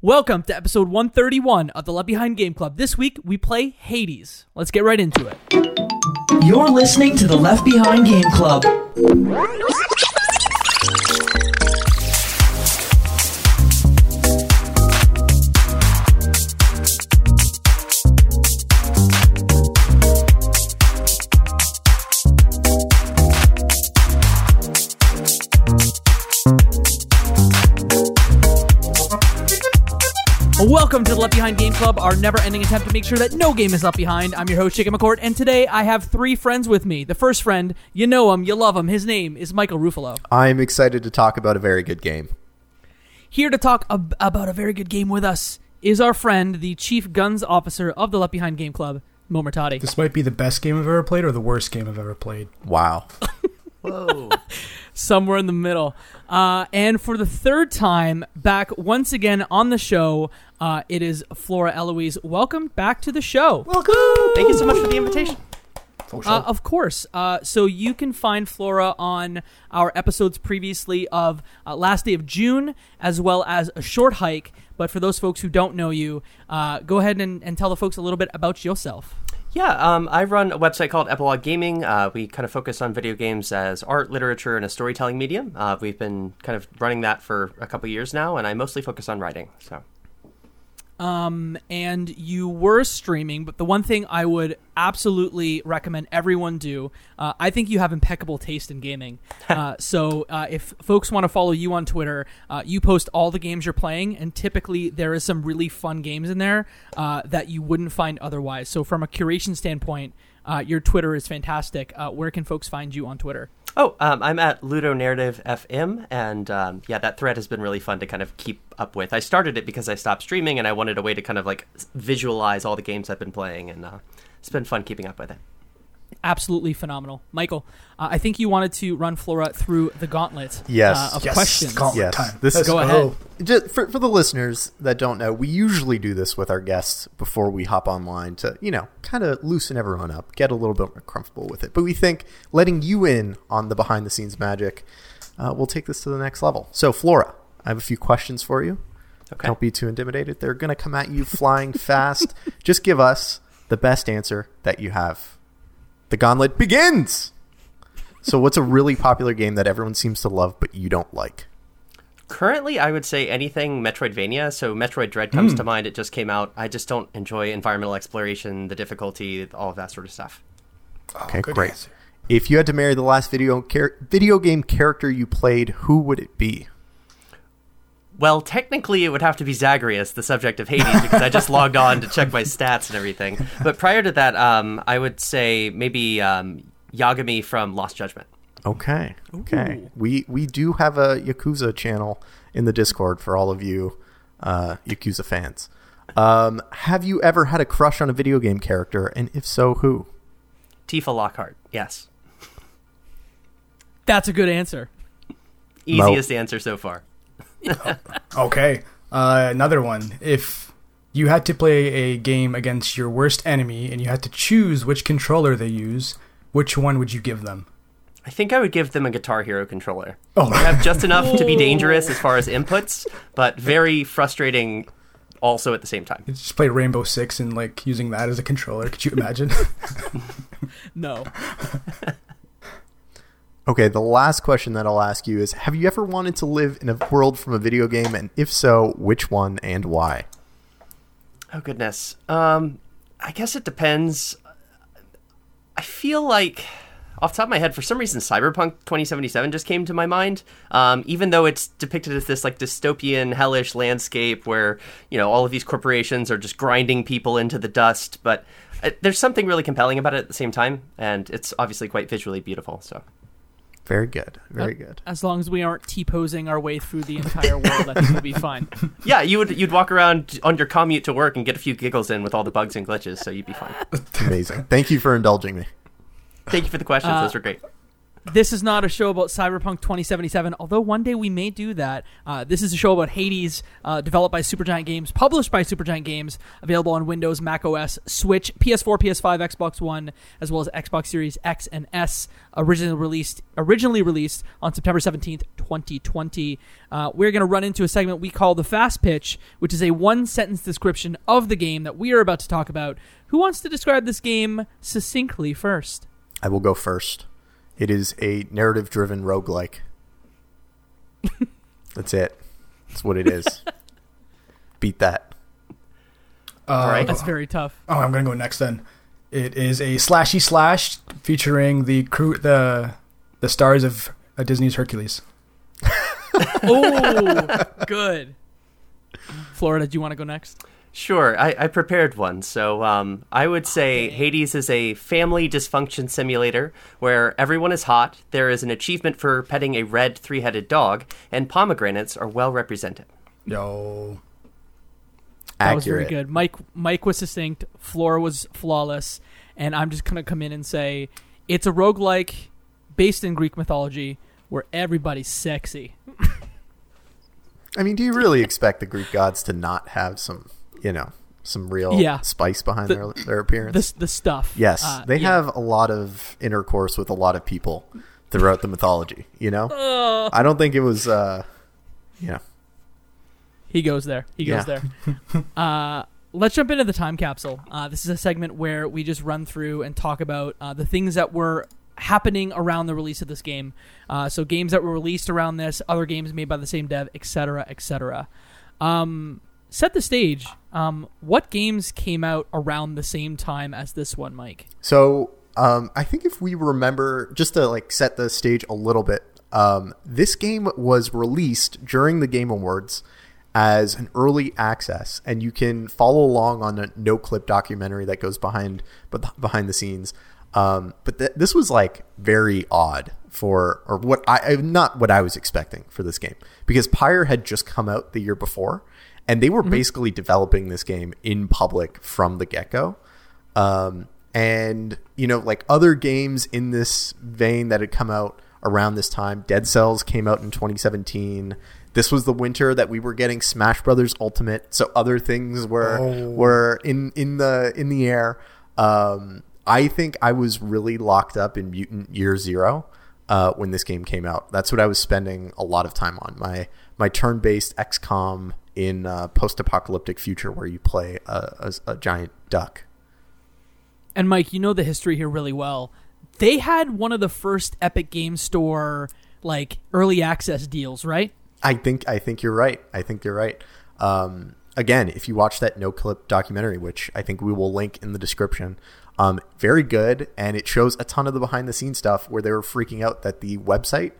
Welcome to episode 131 of the Left Behind Game Club. This week we play Hades. Let's get right into it. You're listening to the Left Behind Game Club. Welcome to the Left Behind Game Club, our never ending attempt to make sure that no game is left behind. I'm your host, Chicken McCourt, and today I have three friends with me. The first friend, you know him, you love him. His name is Michael Ruffalo. I'm excited to talk about a very good game. Here to talk ab- about a very good game with us is our friend, the Chief Guns Officer of the Left Behind Game Club, Mo Murtati. This might be the best game I've ever played or the worst game I've ever played. Wow. Whoa. somewhere in the middle. Uh, and for the third time, back once again on the show, uh, it is Flora Eloise. Welcome back to the show. Welcome. Thank you so much for the invitation. Uh, of course. Uh, so you can find Flora on our episodes previously of uh, Last Day of June, as well as A Short Hike. But for those folks who don't know you, uh, go ahead and, and tell the folks a little bit about yourself. Yeah, um, I run a website called Epilogue Gaming. Uh, we kind of focus on video games as art, literature, and a storytelling medium. Uh, we've been kind of running that for a couple years now, and I mostly focus on writing. So. Um, and you were streaming, but the one thing I would absolutely recommend everyone do, uh, I think you have impeccable taste in gaming. Uh, so uh, if folks want to follow you on Twitter, uh, you post all the games you're playing, and typically there is some really fun games in there uh, that you wouldn't find otherwise. So from a curation standpoint, uh, your Twitter is fantastic. Uh, where can folks find you on Twitter? Oh, um, I'm at Ludo Narrative FM, and um, yeah, that thread has been really fun to kind of keep up with. I started it because I stopped streaming, and I wanted a way to kind of like visualize all the games I've been playing, and uh, it's been fun keeping up with it. Absolutely phenomenal, Michael. Uh, I think you wanted to run Flora through the gauntlet Yes. uh, of Yes, questions. gauntlet Yes. time. This Let's is- Go ahead. Just for, for the listeners that don't know, we usually do this with our guests before we hop online to, you know, kind of loosen everyone up, get a little bit more comfortable with it. But we think letting you in on the behind the scenes magic uh, will take this to the next level. So, Flora, I have a few questions for you. Okay. Don't be too intimidated. They're going to come at you flying fast. Just give us the best answer that you have. The gauntlet begins. So, what's a really popular game that everyone seems to love but you don't like? Currently, I would say anything Metroidvania. So Metroid Dread comes to hmm. mind. It just came out. I just don't enjoy environmental exploration, the difficulty, all of that sort of stuff. Oh, okay, good great. answer. If you had to marry the last video char- video game character you played, who would it be? Well, technically, it would have to be Zagreus, the subject of Hades, because I just logged on to check my stats and everything. But prior to that, um, I would say maybe um, Yagami from Lost Judgment. Okay, okay. We we do have a Yakuza channel in the Discord for all of you uh, Yakuza fans. Um, have you ever had a crush on a video game character, and if so, who? Tifa Lockhart, yes. That's a good answer. Mo. Easiest answer so far. Okay. Uh, another one. If you had to play a game against your worst enemy and you had to choose which controller they use, which one would you give them? I think I would give them a Guitar Hero controller. Oh, They have just enough to be dangerous as far as inputs, but very frustrating also at the same time. just play Rainbow Six and like using that as a controller. Could you imagine? No. Okay, the last question that I'll ask you is: Have you ever wanted to live in a world from a video game, and if so, which one and why? Oh goodness. Um, I guess it depends. I feel like, off top of my head, for some reason, Cyberpunk 2077 just came to my mind. Um, even though it's depicted as this like dystopian, hellish landscape where you know all of these corporations are just grinding people into the dust, but uh, there's something really compelling about it at the same time, and it's obviously quite visually beautiful. So. Very good, very good. As long as we aren't T posing our way through the entire world, I think we'll be fine. Yeah, you would you'd walk around on your commute to work and get a few giggles in with all the bugs and glitches, so you'd be fine. Amazing. Thank you for indulging me. Thank you for the questions; Uh, those were great. This is not a show about Cyberpunk 2077, although one day we may do that. Uh, this is a show about Hades, uh, developed by Supergiant Games, published by Supergiant Games, available on Windows, Mac OS, Switch, PS4, PS5, Xbox One, as well as Xbox Series X and S. Originally released, originally released on September 17th, 2020. Uh, we're going to run into a segment we call the Fast Pitch, which is a one-sentence description of the game that we are about to talk about. Who wants to describe this game succinctly first? I will go first. It is a narrative driven roguelike. That's it. That's what it is. Beat that. Uh, All right. That's very tough. Oh, I'm gonna go next then. It is a slashy slash featuring the crew, the the stars of uh, Disney's Hercules. Oh, good. Flora, do you want to go next? Sure, I, I prepared one. So um, I would say Hades is a family dysfunction simulator where everyone is hot, there is an achievement for petting a red three headed dog, and pomegranates are well represented. Yo, That was very good. Mike Mike was succinct, Flora was flawless, and I'm just gonna come in and say it's a roguelike based in Greek mythology where everybody's sexy. I mean, do you really expect the Greek gods to not have some, you know, some real Yeah. spice behind The- their their appearance? The the stuff. yes, Uh, they yeah. have a lot of intercourse with a lot of people throughout the mythology. You know, I don't think it was, uh, you know, He goes there. He goes Yeah. there. uh, let's jump into the time capsule. Uh, this is a segment where we just run through and talk about uh, the things that were happening around the release of this game. Uh, so games that were released around this, other games made by the same dev, etc., etc. Um, set the stage. Um, what games came out around the same time as this one, Mike? So um, I think if we remember, just to like set the stage a little bit, um, this game was released during the Game Awards as an early access, and you can follow along on a no clip documentary that goes behind but behind the scenes. Um, but th- this was like very odd for or what I not what I was expecting for this game because Pyre had just come out the year before, and they were basically developing this game in public from the get go. Um, and you know, like other games in this vein that had come out around this time, Dead Cells came out in 2017. This was the winter that we were getting Smash Brothers Ultimate, so other things were Oh. were in in the in the air. Um, I think I was really locked up in Mutant Year Zero uh, when this game came out. That's what I was spending a lot of time on. My my turn based XCOM in uh, post apocalyptic future where you play a, a, a giant duck. And Mike, you know the history here really well. They had one of the first Epic Game Store like early access deals, right? I think I think you're right. I think you're right. Um, again, if you watch that no clip documentary, which I think we will link in the description, um, very good, and it shows a ton of the behind the scenes stuff where they were freaking out that the website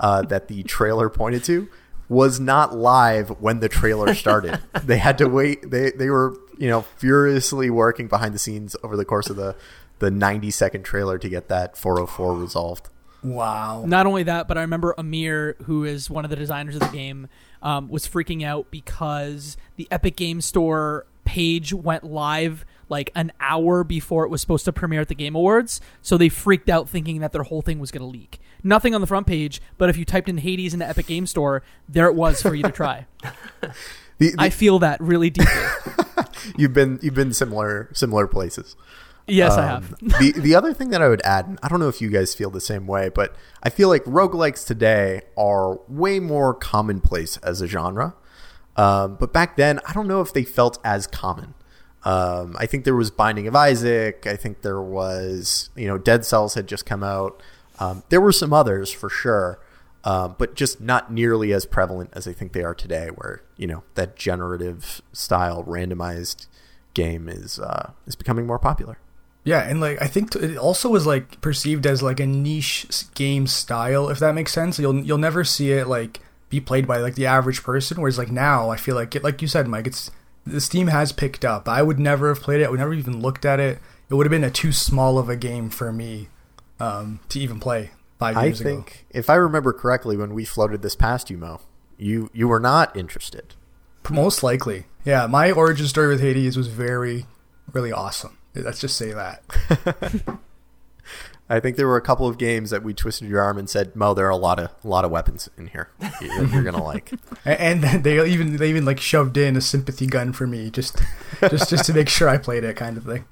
uh, that the trailer pointed to was not live when the trailer started. they had to wait. They they were you know furiously working behind the scenes over the course of the the 90 second trailer to get that 404 resolved. wow. Not only that, but I remember Amir, who is one of the designers of the game, um, was freaking out because the Epic Game Store page went live like an hour before it was supposed to premiere at the Game Awards. So they freaked out thinking that their whole thing was going to leak. Nothing on the front page, but if you typed in Hades in the Epic Game Store, there it was for you to try. The, the, I feel that really deeply. you've been you've been similar similar places. Yes, I Um, have. the the other thing that I would add, and I don't know if you guys feel the same way, but I feel like roguelikes today are way more commonplace as a genre. Um, but back then, I don't know if they felt as common. Um, I think there was Binding of Isaac. I think there was, you know, Dead Cells had just come out. Um, there were some others for sure, um, but just not nearly as prevalent as I think they are today, where you know that generative style randomized game is uh, is becoming more popular. Yeah, and like I think it also was like perceived as like a niche game style, if that makes sense. You'll you'll never see it like be played by like the average person. Whereas like now, I feel like it, like you said, Mike, it's the Steam has picked up. I would never have played it. I would never even looked at it. It would have been a too small of a game for me um, to even play five I years ago. think, if I remember correctly, when we floated this past you, Mo, you you were not interested. Most likely, yeah. My origin story with Hades was very, really awesome. Let's just say that. I think there were a couple of games that we twisted your arm and said, "Mo, there are a lot of a lot of weapons in here that you're gonna like." And they even they even like shoved in a sympathy gun for me just just just to make sure I played it, kind of thing.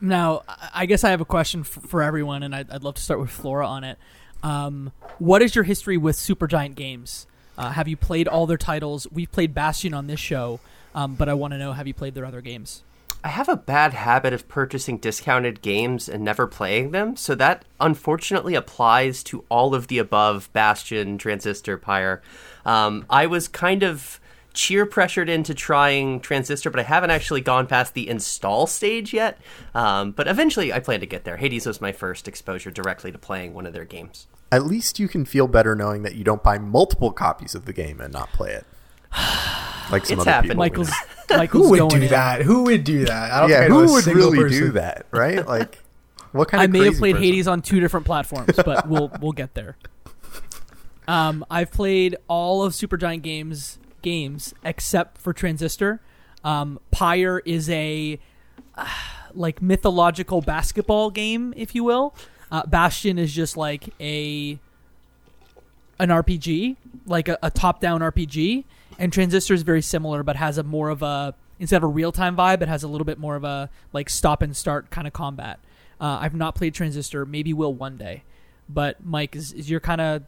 Now, I- I guess I have a question f- for everyone, and I'd, I'd love to start with Flora on it. Um, what is your history with Supergiant Games? Uh, have you played all their titles? We've played Bastion on this show, um, but I want to know have you played their other games? I have a bad habit of purchasing discounted games and never playing them, so that unfortunately applies to all of the above Bastion, Transistor, Pyre. Um, I was kind of cheer pressured into trying Transistor, but I haven't actually gone past the install stage yet. Um, but eventually I plan to get there. Hades was my first exposure directly to playing one of their games. At least you can feel better knowing that you don't buy multiple copies of the game and not play it. Like some It's other happened. people. we Michael's know. Michael's Who would going do in. that? Who would do that? I don't Yeah, think I know who would really person. do that, right? Like, what kind I of may have played person? Hades on two different platforms, but we'll we'll get there. Um, I've played all of Supergiant Games games except for Transistor. Um, Pyre is a uh, like mythological basketball game, if you will. Uh, Bastion is just like a an RPG, like a, a top-down RPG, and Transistor is very similar, but has a more of a instead of a real-time vibe, it has a little bit more of a like stop and start kind of combat. Uh, I've not played Transistor, maybe will one day. But Mike, is, is your kind of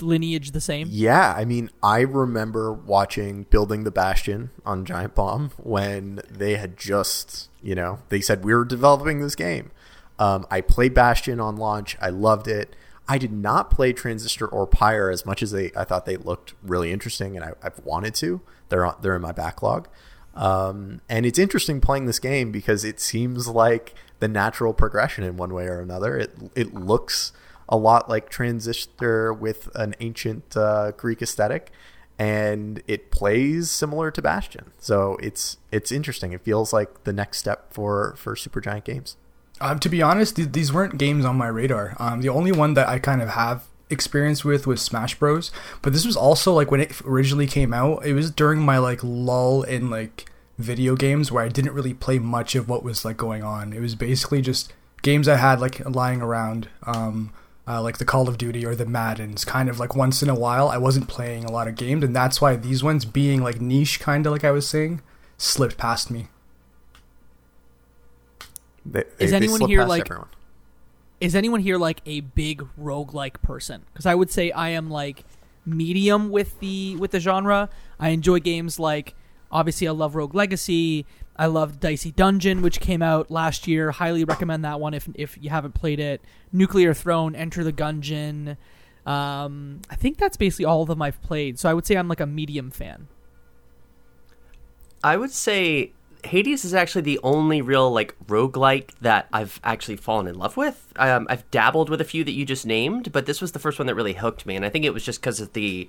lineage the same? Yeah, I mean, I remember watching Building the Bastion on Giant Bomb when they had just, you know, they said we were developing this game. Um, I played Bastion on launch. I loved it. I did not play Transistor or Pyre as much as they. I thought they looked really interesting, and I, I've wanted to. They're on, they're in my backlog, um, and it's interesting playing this game because it seems like the natural progression in one way or another. It it looks a lot like Transistor with an ancient uh, Greek aesthetic, and it plays similar to Bastion. So it's it's interesting. It feels like the next step for for Supergiant Games. Um, to be honest, th- these weren't games on my radar. Um, the only one that I kind of have experience with was Smash Bros. But this was also like when it originally came out. It was during my like lull in like video games where I didn't really play much of what was like going on. It was basically just games I had like lying around, um, uh, like the Call of Duty or the Maddens. Kind of like once in a while, I wasn't playing a lot of games, and that's why these ones being like niche, kind of like I was saying, slipped past me. They, Is they- they anyone slip here, past like- everyone. is anyone here like a big roguelike person? Because i would say i am like medium with the with the genre. I enjoy games like obviously i love rogue legacy. I love dicey dungeon which came out last year. Highly recommend that one if if you haven't played it. Nuclear throne enter the gungeon. Um, i think that's basically all of them i've played. So i would say i'm like a medium fan. I would say Hades is actually the only real like roguelike that I've actually fallen in love with. Um, I've dabbled with a few that you just named, but this was the first one that really hooked me, and I think it was just because of the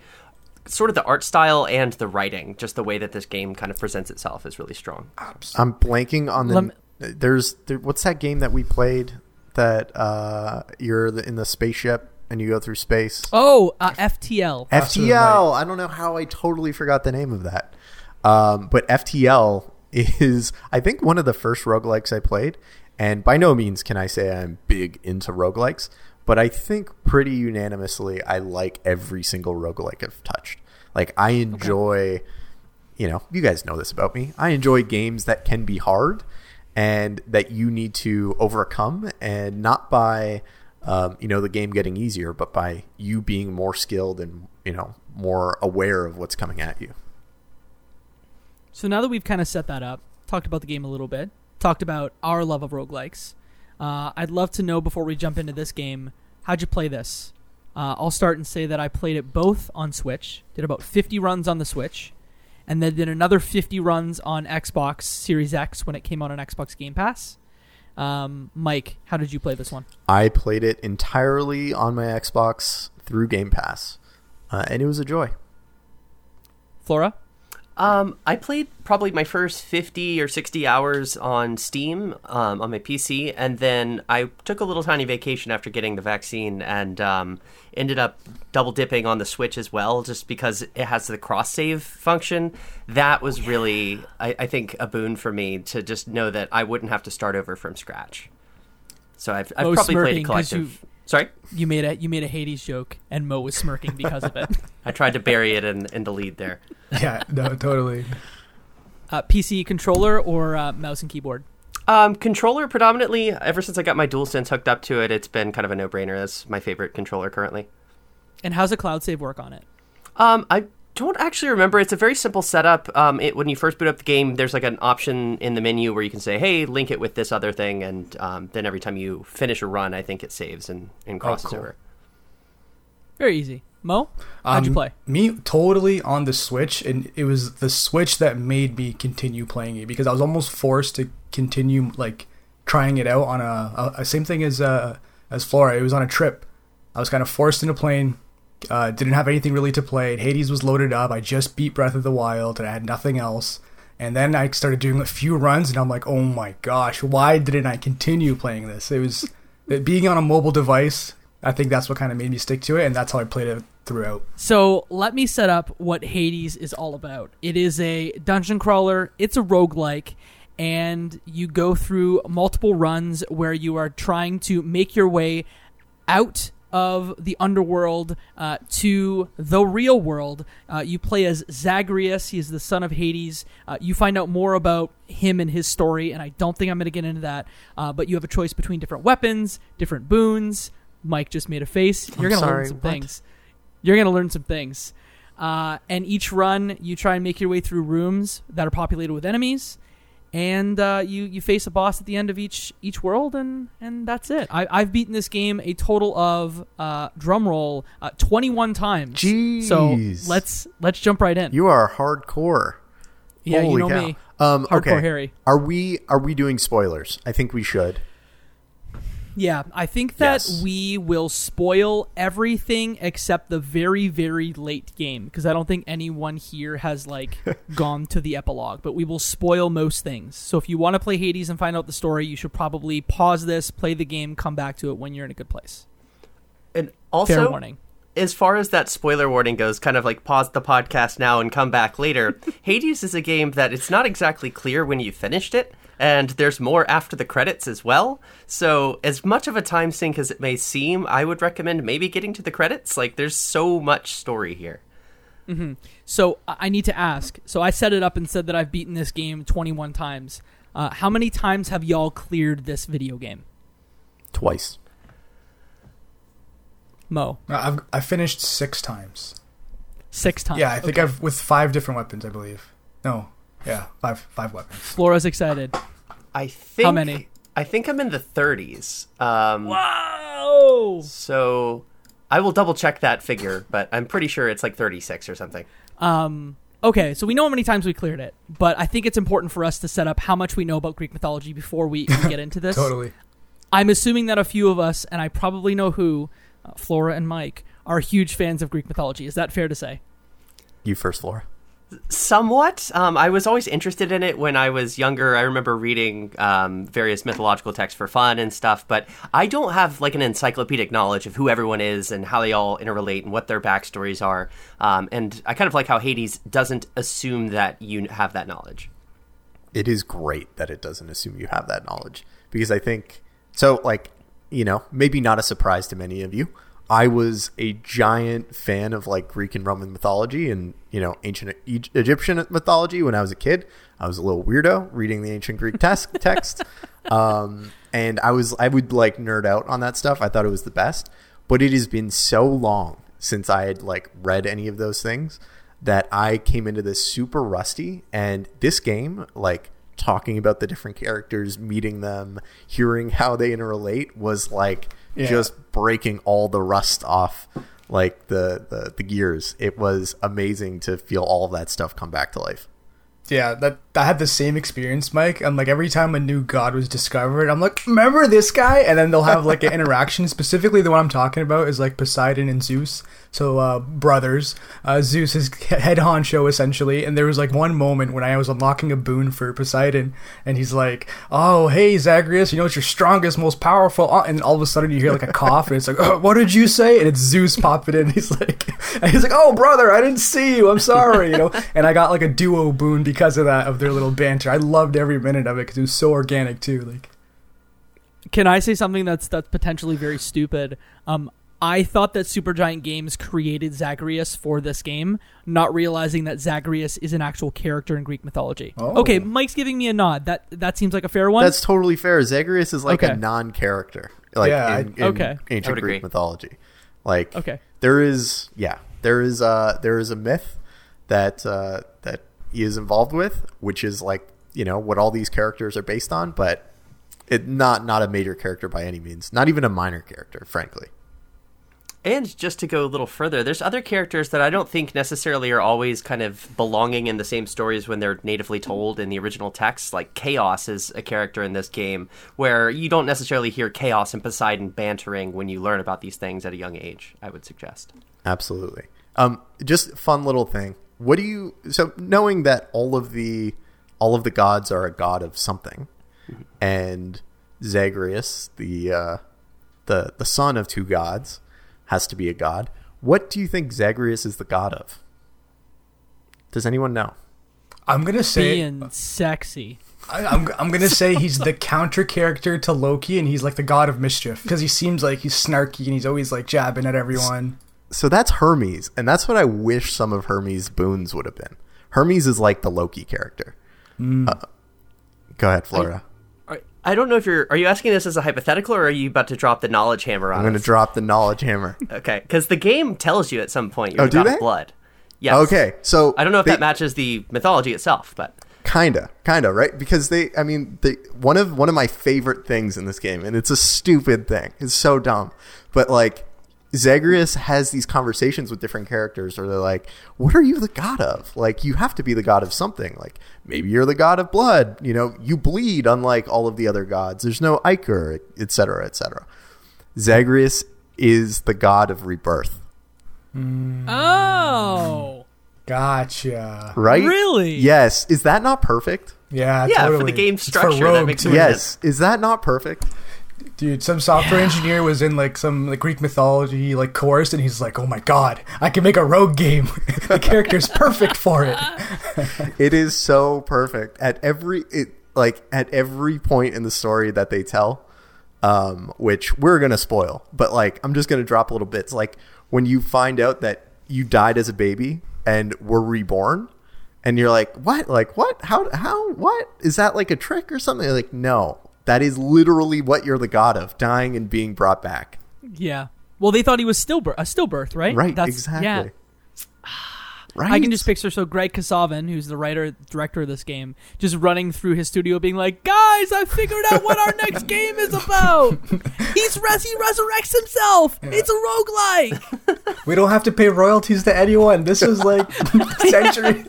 sort of the art style and the writing, just the way that this game kind of presents itself is really strong. I'm blanking on the. Lem- there's there, what's that game that we played that uh, you're the, in the spaceship and you go through space. oh uh, ftl Faster than FTL. I don't know how I totally forgot the name of that. Um, but FTL is, I think, one of the first roguelikes I played. And by no means can I say I'm big into roguelikes, but I think pretty unanimously I like every single roguelike I've touched. Like, I enjoy, you know, you guys know this about me. I enjoy games that can be hard and that you need to overcome, and not by, um, you know, the game getting easier, but by you being more skilled and, you know, more aware of what's coming at you. So now that we've kind of set that up, talked about the game a little bit, talked about our love of roguelikes, uh, I'd love to know before we jump into this game, how'd you play this? Uh, I'll start and say that I played it both on Switch, did about 50 runs on the Switch, and then did another 50 runs on Xbox Series X when it came out on Xbox Game Pass. Um, Mike, how did you play this one? I played it entirely on my Xbox through Game Pass, uh, and it was a joy. Flora? Um, I played probably my first 50 or 60 hours on Steam um, on my PC, and then I took a little tiny vacation after getting the vaccine and um, ended up double dipping on the Switch as well, just because it has the cross save function. That was really, I, I think, a boon for me to just know that I wouldn't have to start over from scratch. So I've, I've Mo's probably played a collective. Sorry, You made a you made a Hades joke, and Mo was smirking because of it. I tried to bury it in, in the lead there. Yeah, no, totally. Uh, PC controller or uh, mouse and keyboard? Um, controller predominantly. Ever since I got my DualSense hooked up to it, it's been kind of a no-brainer. That's my favorite controller currently. And how's a cloud save work on it? Um, I don't actually remember. It's a very simple setup. Um, it, when you first boot up the game, there's like an option in the menu where you can say, "Hey, link it with this other thing," and um, then every time you finish a run, I think it saves and, and crosses cool. over. Very easy. Mo, how'd you Um, play? Me totally on the Switch, and it was the Switch that made me continue playing it because I was almost forced to continue like trying it out on a, a, a same thing as uh as Flora. It was on a trip. I was kind of forced into playing. Uh, didn't have anything really to play. Hades was loaded up. I just beat Breath of the Wild, and I had nothing else. And then I started doing a few runs, and I'm like, oh my gosh, why didn't I continue playing this? It was being on a mobile device. I think that's what kind of made me stick to it, and that's how I played it throughout. So let me set up what Hades is all about. It is a dungeon crawler, it's a roguelike, and you go through multiple runs where you are trying to make your way out of the underworld uh, to the real world. Uh, you play as Zagreus. He is the son of Hades. Uh, you find out more about him and his story, and I don't think I'm going to get into that. Uh, but you have a choice between different weapons, different boons. Mike just made a face. You're going to learn some what? things. You're going to learn some things. Uh, and each run, you try and make your way through rooms that are populated with enemies and uh, you you face a boss at the end of each each world, and and that's it. I, I've beaten this game a total of uh, drum roll uh, twenty one times. So let's let's jump right in. You are hardcore. yeah, you know cow. me. Um, Hardcore okay. Harry. Are we are we doing spoilers? I think we should. Yeah, I think that Yes. we will spoil everything except the very very late game because I don't think anyone here has like gone to the epilogue, but we will spoil most things. So if you want to play Hades and find out the story, you should probably pause this, play the game, come back to it when you're in a good place. And Fair also, warning. as far as that spoiler warning goes, kind of like pause the podcast now and come back later. Hades is a game that it's not exactly clear when you finished it, and there's more after the credits as well. So, as much of a time sink as it may seem, I would recommend maybe getting to the credits. Like, there's so much story here. So I I need to ask. So I set it up and said that I've beaten this game 21 times. Uh, how many times have y'all cleared this video game? Twice. Mo, I've I finished six times. six times. Yeah, I think Okay. I've with five different weapons. I believe. No, yeah, five five weapons. Flora's excited. I think. How many? I think I'm in the 30s. Um, Whoa! So, I will double check that figure, but I'm pretty sure it's like 36 or something. Um. Okay, so we know how many times we cleared it, but I think it's important for us to set up how much we know about Greek mythology before we, we get into this. Totally. I'm assuming that a few of us, and I probably know who, uh, Flora and Mike, are huge fans of Greek mythology. Is that fair to say? You first, Flora. Somewhat. Um, I was always interested in it when I was younger. I remember reading um, various mythological texts for fun and stuff, but I don't have like an encyclopedic knowledge of who everyone is and how they all interrelate and what their backstories are. Um, and I kind of like how Hades doesn't assume that you have that knowledge. it is great that it doesn't assume you have that knowledge because I think so. Like you know, maybe not a surprise to many of you. I was a giant fan of like Greek and Roman mythology and you know ancient e- Egyptian mythology when I was a kid. I was a little weirdo reading the ancient Greek tes- text, um, and I was I would like nerd out on that stuff. I thought it was the best, but it has been so long since I had like read any of those things that I came into this super rusty. And this game, like talking about the different characters, meeting them, hearing how they interrelate, was like Yeah. just breaking all the rust off like the, the the gears. It was amazing to feel all of that stuff come back to life. Yeah, that I had the same experience, Mike. I'm like every time a new god was discovered, I'm like, remember this guy? And then they'll have like an interaction. Specifically, the one I'm talking about is like Poseidon and Zeus. So uh, brothers, uh, Zeus is head honcho essentially. And there was like one moment when I was unlocking a boon for Poseidon, and he's like, "Oh, hey Zagreus, you know it's your strongest, most powerful." uh," And all of a sudden you hear like a cough, and it's like, oh, "What did you say?" And it's Zeus popping in. He's like, and he's like, "Oh, brother, I didn't see you. I'm sorry," you know. And I got like a duo boon because of that of their little banter. I loved every minute of it because it was so organic too. Like, Can I say something that's that's potentially very stupid? Um, I thought that Supergiant Games created Zagreus for this game, not realizing that Zagreus is an actual character in Greek mythology. Oh. Okay, Mike's giving me a nod. That that seems like a fair one. That's totally fair. Zagreus is like Okay. a non-character, like Yeah, in, in Okay. Ancient Greek agree. mythology. Like, Okay. there is, yeah, there is, uh, there is a myth that uh, that he is involved with, which is like you know what all these characters are based on, but it not not a major character by any means, not even a minor character, frankly. And just to go a little further, there's other characters that I don't think necessarily are always kind of belonging in the same stories when they're natively told in the original text. Like Chaos is a character in this game where you don't necessarily hear Chaos and Poseidon bantering when you learn about these things at a young age, I would suggest. Absolutely. Um, just fun little thing. What do you so knowing that all of the all of the gods are a god of something, and Zagreus, the uh, the the son of two gods, has to be a god. What do you think Zagreus is the god of? Does anyone know? I'm gonna say being sexy. I, I'm I'm gonna say he's the counter character to Loki, and he's like the god of mischief because he seems like he's snarky and he's always like jabbing at everyone. So that's Hermes, and that's what I wish some of Hermes' boons would have been. Hermes is like the Loki character. Uh, go ahead, Flora. Right. I don't know if you're. Are you asking this as a hypothetical, or are you about to drop the knowledge hammer on I'm going to drop the knowledge hammer. Okay, because the game tells you at some point you're Oh, do they? blood. Yes. Okay, so I don't know if they- that matches the mythology itself, but Kinda, kinda, right? Because they, I mean, they one of one of my favorite things in this game, and it's a stupid thing. It's so dumb, but like Zagreus has these conversations with different characters, where they're like, "What are you the god of? Like, you have to be the god of something. Like, maybe you're the god of blood. You know, you bleed unlike all of the other gods. There's no ichor, etc., etc." Zagreus is the god of rebirth, Oh, Gotcha. right? Really? Yes. Is that not perfect? Yeah, Yeah, for the game structure, that makes too. Yes. Is that not perfect? Dude, some software engineer was in like some like Greek mythology like course, and he's like, "Oh my god, I can make a rogue game. the character's perfect for it." It is so perfect at every it like at every point in the story that they tell, um, which we're gonna spoil. But like, I'm just gonna drop a little bits. Like when you find out that you died as a baby and were reborn, and you're like, what? Like what? How? How? What? Is that like a trick or something? Like no, that is literally what you're the god of, dying and being brought back. yeah. Well, they thought he was stillbirth, a stillbirth, right? Right. That's- exactly. Yeah. Right. I can just picture so Greg Kasavin, who's the writer director of this game, just running through his studio, being like, "Guys, I figured out what our next game is about. He's res- he resurrects himself. It's a roguelike." We don't have to pay royalties to anyone. This is like century.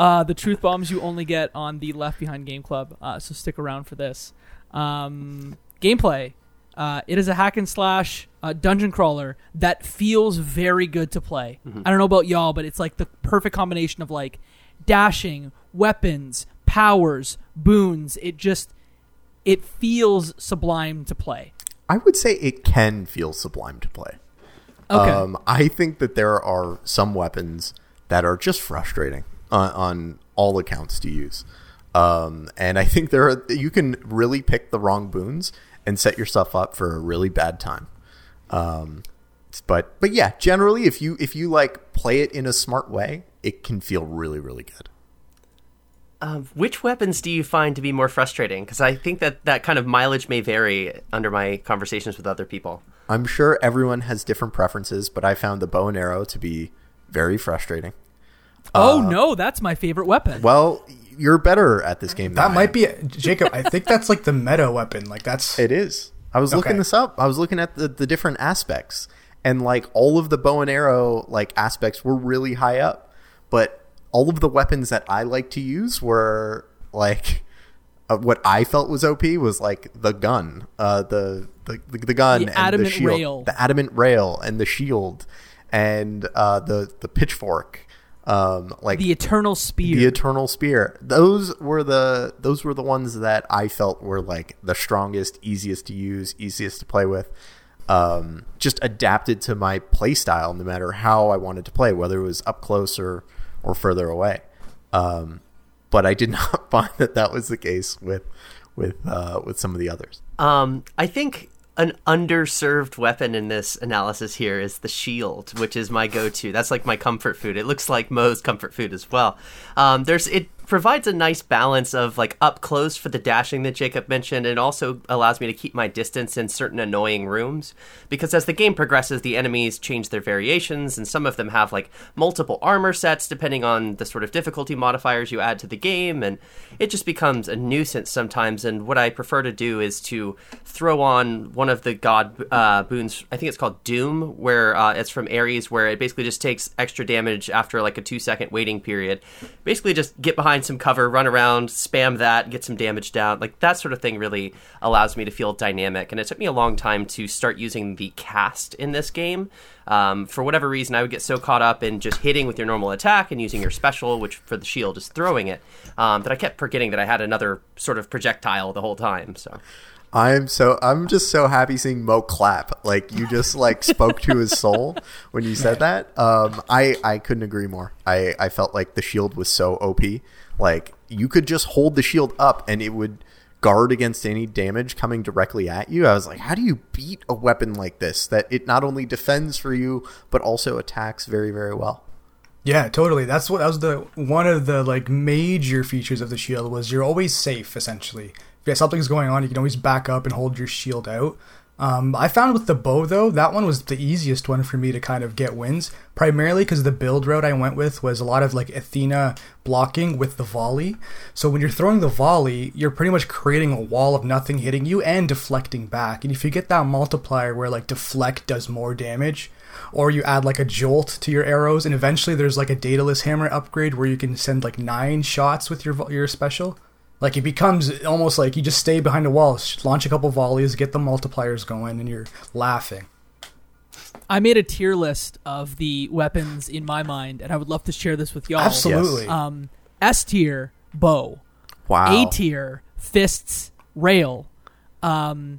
Uh, the truth bombs you only get on the Left Behind Game Club, uh, so stick around for this. Um, gameplay. Uh, it is a hack and slash uh, dungeon crawler that feels very good to play. I don't know about y'all, but it's like the perfect combination of like dashing, weapons, powers, boons. It just it feels sublime to play. I would say it can feel sublime to play. Okay. Um, I think that there are some weapons that are just frustrating on, on all accounts to use. Um, and I think there are, you can really pick the wrong boons and set yourself up for a really bad time. Um, but but yeah, generally, if you if you like play it in a smart way, it can feel really really good. Um, which weapons do you find to be more frustrating? Because I think that that kind of mileage may vary under my conversations with other people. I'm sure everyone has different preferences, but I found the bow and arrow to be very frustrating. Oh no, that's my favorite weapon. Well, you're better at this game. than That I might am. be Jacob. I think that's like the meta weapon. Like that's It is. I was looking Okay. this up. I was looking at the, the different aspects, and like all of the bow and arrow like aspects were really high up, but all of the weapons that I like to use were like uh, what I felt was OP was like the gun, uh, the the the gun, The and adamant the shield, rail. the adamant rail, and the shield, and uh, the the pitchfork. Um, like the eternal spear. the eternal spear those were the those were the ones that i felt were like the strongest easiest to use easiest to play with um, just adapted to my play style no matter how i wanted to play whether it was up close or or further away um, but i did not find that that was the case with with uh, with some of the others. Um, I think an underserved weapon in this analysis here is the shield, which is my go-to. That's like my comfort food. It looks like Mo's comfort food as well. Um, there's it provides a nice balance of like up close for the dashing that Jacob mentioned, and also allows me to keep my distance in certain annoying rooms. Because as the game progresses, the enemies change their variations, and some of them have like multiple armor sets depending on the sort of difficulty modifiers you add to the game, and it just becomes a nuisance sometimes. And what I prefer to do is to throw on one of the god uh, boons. I think it's called Doom, where uh, it's from Ares, where it basically just takes extra damage after like a two second waiting period. Basically, just get behind some cover, run around, spam that, get some damage down. Like that sort of thing really allows me to feel dynamic. And it took me a long time to start using the cast in this game. Um, for whatever reason, I would get so caught up in just hitting with your normal attack and using your special, which for the shield is throwing it, um, that I kept forgetting that I had another sort of projectile the whole time. So. I'm so I'm just so happy seeing Mo clap. Like you just like spoke to his soul when you said that. Um, I I couldn't agree more. I I felt like the shield was so OP. Like you could just hold the shield up and it would guard against any damage coming directly at you. I was like, how do you beat a weapon like this that it not only defends for you but also attacks very very well? Yeah, totally. That's what that was the one of the like major features of the shield was you're always safe essentially. If something's going on, you can always back up and hold your shield out. Um, I found with the bow though, that one was the easiest one for me to kind of get wins, primarily because the build route I went with was a lot of like Athena blocking with the volley. So when you're throwing the volley, you're pretty much creating a wall of nothing hitting you and deflecting back. And if you get that multiplier where like deflect does more damage, or you add like a jolt to your arrows, and eventually there's like a Daedalus hammer upgrade where you can send like nine shots with your your special. Like it becomes almost like you just stay behind a wall, launch a couple volleys, get the multipliers going, and you're laughing. I made a tier list of the weapons in my mind, and I would love to share this with y'all. Absolutely. Um, S tier bow, Wow. A tier fists rail, um,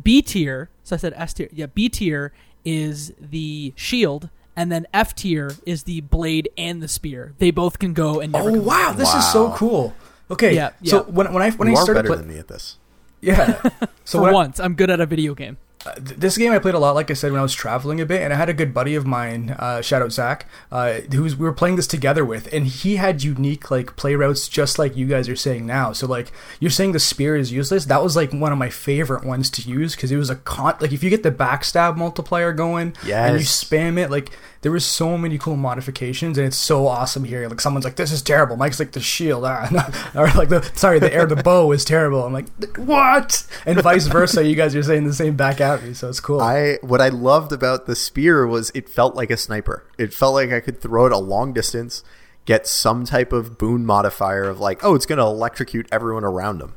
B tier. So I said S tier. Yeah, B tier is the shield, and then F tier is the blade and the spear. They both can go and never. Oh come wow, this is so cool. Okay, Yeah, so yeah. when when I when you I are started better than me at this. yeah, so For when I- once, I'm good at a video game. Uh, th- this game I played a lot, like I said, when I was traveling a bit, and I had a good buddy of mine, uh, shout out Zach, uh, who we were playing this together with, and he had unique like play routes, just like you guys are saying now. So like you're saying the spear is useless. That was like one of my favorite ones to use because it was a con. Like if you get the backstab multiplier going, and you spam it, like there was so many cool modifications, and it's so awesome here. Like someone's like, "This is terrible." Mike's like, "The shield," ah, or like the sorry, the air, the bow is terrible. I'm like, "What?" And vice versa. You guys are saying the same back at me, so it's cool. I what I loved about the spear was it felt like a sniper. It felt like I could throw it a long distance, get some type of boon modifier of like, oh, it's going to electrocute everyone around them.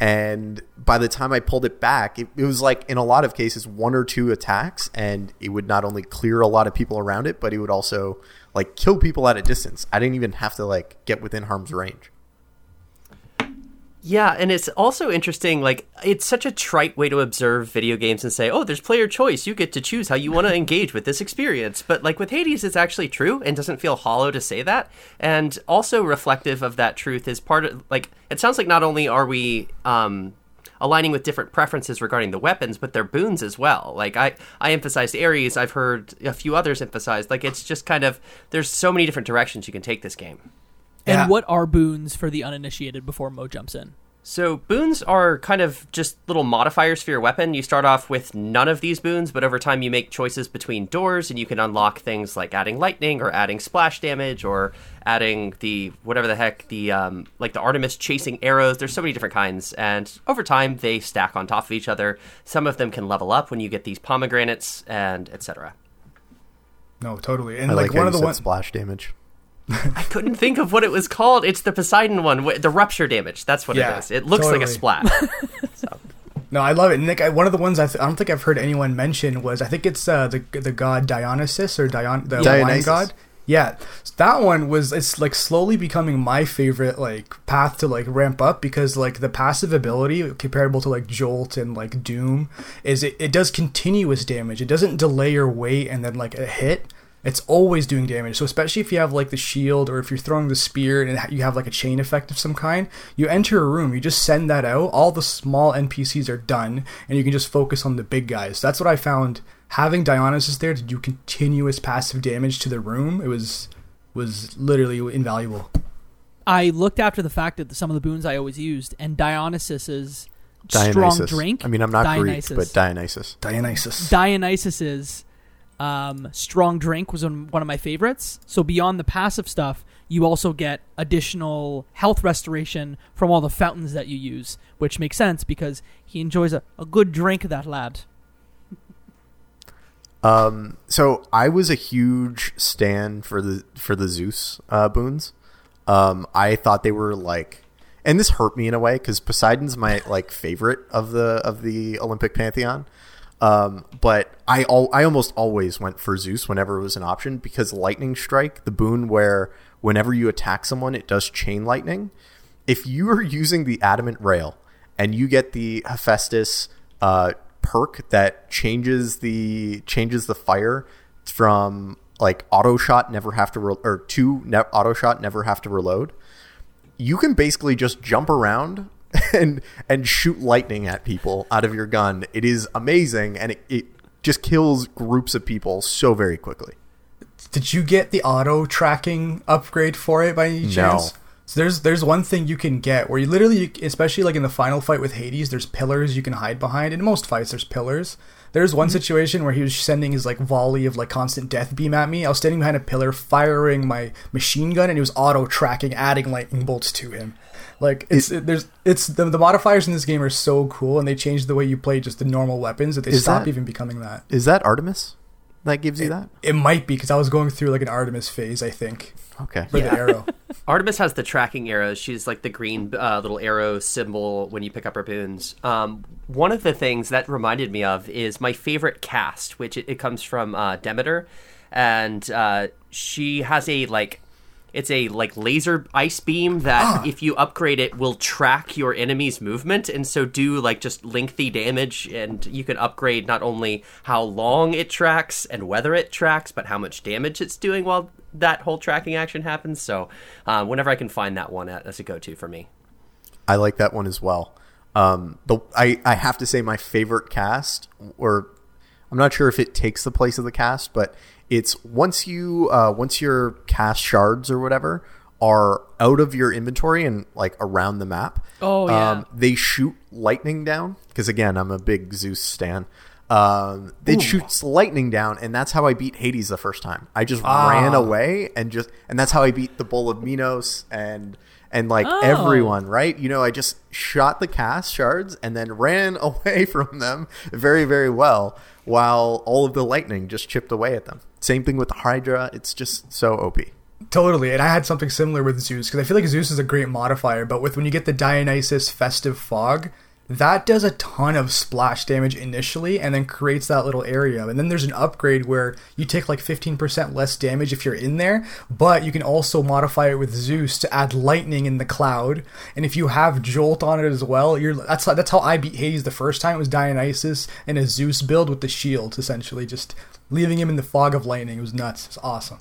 And by the time I pulled it back, it, it was like in a lot of cases one or two attacks, and it would not only clear a lot of people around it, but it would also like kill people at a distance. I didn't even have to like get within harm's range. Yeah, and it's also interesting. Like, it's such a trite way to observe video games and say, "Oh, there's player choice. You get to choose how you want to engage with this experience." But like with Hades, it's actually true and doesn't feel hollow to say that. And also reflective of that truth is part of like it sounds like not only are we um, aligning with different preferences regarding the weapons, but their boons as well. Like I, I emphasized Ares. I've heard a few others emphasize. Like it's just kind of there's so many different directions you can take this game. Yeah. And what are boons for the uninitiated before Mo jumps in? So boons are kind of just little modifiers for your weapon. You start off with none of these boons, but over time you make choices between doors and you can unlock things like adding lightning or adding splash damage or adding the whatever the heck the um, like the Artemis chasing arrows. There's so many different kinds, and over time they stack on top of each other. Some of them can level up when you get these pomegranates and etc. no, totally. And I like, like, how one you of the said ones. splash damage. I couldn't think of what it was called. It's the Poseidon one, the rupture damage. That's what Yeah, it is. It looks like a totally. splat. No, I love it. Nick, I, one of the ones I, th- I don't think I've heard anyone mention was I think it's uh, the the god Dionysus or Dion the wine Dionysus. god. Yeah, that one was it's like slowly becoming my favorite like path to like ramp up because like the passive ability comparable to like Jolt and like Doom is it, it does continuous damage. It doesn't delay your weight and then like a hit. It's always doing damage. So especially if you have like the shield or if you're throwing the spear and you have like a chain effect of some kind, you enter a room, you just send that out, all the small NPCs are done, and you can just focus on the big guys. That's what I found. Having Dionysus there to do continuous passive damage to the room, it was was literally invaluable. I looked after the fact that some of the boons I always used, and Dionysus's Dionysus. strong drink. I mean, I'm not Dionysus. Greek, but Dionysus. Dionysus. Dionysus's um, strong drink was one of my favorites. So beyond the passive stuff, you also get additional health restoration from all the fountains that you use, which makes sense because he enjoys a, a good drink, that lad. Um, so I was a huge stan for the for the Zeus uh, boons. Um, I thought they were like, and this hurt me in a way because Poseidon's my like favorite of the of the Olympic pantheon. Um, but I al- I almost always went for Zeus whenever it was an option because Lightning Strike, the boon where whenever you attack someone, it does chain lightning. If you are using the Adamant Rail and you get the Hephaestus uh, perk that changes the changes the fire from like auto shot, never have to re- or two ne- auto shot, never have to reload. You can basically just jump around and and shoot lightning at people out of your gun. It is amazing, and it, it just kills groups of people so very quickly. Did you get the auto tracking upgrade for it by any chance? So there's there's one thing you can get where you literally, especially like in the final fight with Hades, there's pillars you can hide behind. In most fights, there's pillars. There's one mm-hmm. situation where he was sending his like volley of like constant death beam at me. I was standing behind a pillar, firing my machine gun, and he was auto tracking, adding lightning bolts to him. Like it's it, there's it's the, the modifiers in this game are so cool, and they change the way you play just the normal weapons that they stop that- even becoming that. Is that Artemis that gives you that? It might be because I was going through like an Artemis phase, I think, Okay. for the arrow. Artemis has the tracking arrows. She's like the green uh, little arrow symbol when you pick up her boons. Um, one of the things that reminded me of is my favorite cast, which it, it comes from uh, Demeter, and uh, she has a like. It's a like laser ice beam that if you upgrade it will track your enemy's movement and so do like just lengthy damage and you can upgrade not only how long it tracks and whether it tracks but how much damage it's doing while that whole tracking action happens. So uh, whenever I can find that one, that's a go-to for me. I like that one as well. Um, the I, I have to say my favorite cast, or I'm not sure if it takes the place of the cast, but it's once you uh, once your cast shards or whatever are out of your inventory and like around the map. Oh, yeah. um, they shoot lightning down because again I'm a big Zeus stan. Um, it shoots lightning down, and that's how I beat Hades the first time. I just ran away and just, and that's how I beat the Bull of Minos and and like Oh. everyone, right? You know, I just shot the cast shards and then ran away from them very, very well, while all of the lightning just chipped away at them. Same thing with the Hydra. It's just so OP. Totally, and I had something similar with Zeus because I feel like Zeus is a great modifier, but with when you get the Dionysus Festive Fog, that does a ton of splash damage initially, and then creates that little area. And then there's an upgrade where you take like 15% less damage if you're in there, but you can also modify it with Zeus to add lightning in the cloud. And if you have Jolt on it as well, you're that's that's how I beat Hades the first time. It was Dionysus and a Zeus build with the shield, essentially just leaving him in the fog of lightning. It was nuts. It's awesome.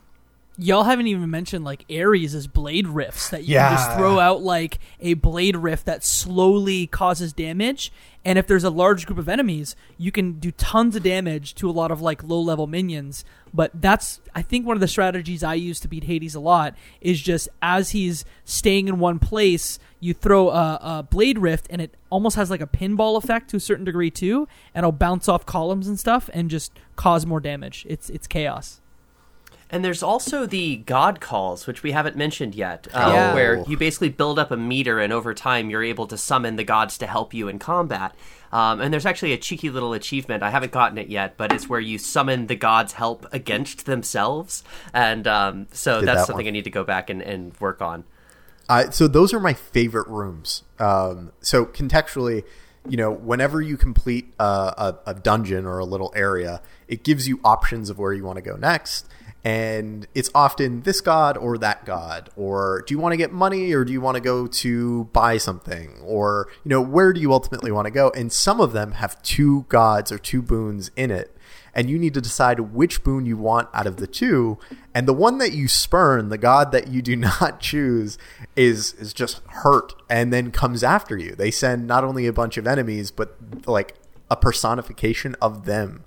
Y'all haven't even mentioned like Ares as blade rifts that you can just throw out like a blade rift that slowly causes damage. And if there's a large group of enemies, you can do tons of damage to a lot of like low level minions. But that's I think one of the strategies I use to beat Hades a lot is just as he's staying in one place, you throw a, a blade rift and it almost has like a pinball effect to a certain degree too, and it'll bounce off columns and stuff and just cause more damage. It's it's chaos. And there's also the God calls, which we haven't mentioned yet, uh, Yeah. where you basically build up a meter, and over time you're able to summon the gods to help you in combat. Um, and there's actually a cheeky little achievement. I haven't gotten it yet, but it's where you summon the gods' help against themselves. And um, so Did that's that something one. I need to go back and, and work on. I so those are my favorite rooms. Um, so contextually, you know, whenever you complete a, a, a dungeon or a little area, it gives you options of where you want to go next. And it's often this god or that god, or do you want to get money or do you want to go to buy something, or you know, where do you ultimately want to go? And some of them have two gods or two boons in it, and you need to decide which boon you want out of the two. And the one that you spurn, the god that you do not choose, is is just hurt and then comes after you. They send not only a bunch of enemies, but like a personification of them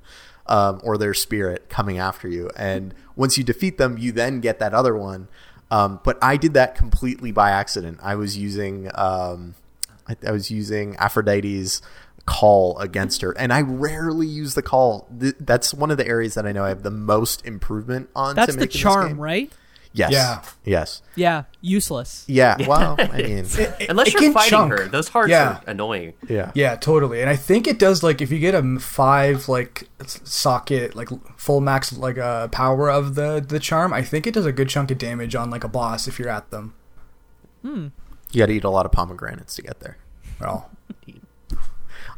um, or their spirit coming after you. And once you defeat them, you then get that other one. Um, but I did that completely by accident. I was using um, I, I was using Aphrodite's call against her, and I rarely use the call. Th- that's one of the areas that I know I have the most improvement on. That's the make in this charm, right? Yes. Yeah. Yes. Yeah, useless. Yeah. Well, I mean, Unless it you're fighting chunk. her, those hearts Yeah. are annoying. yeah. Yeah, totally. And I think it does like if you get a five like socket like full max like uh, power of the the charm, I think it does a good chunk of damage on like a boss if you're at them. Hmm. You got to eat a lot of pomegranates to get there. Well,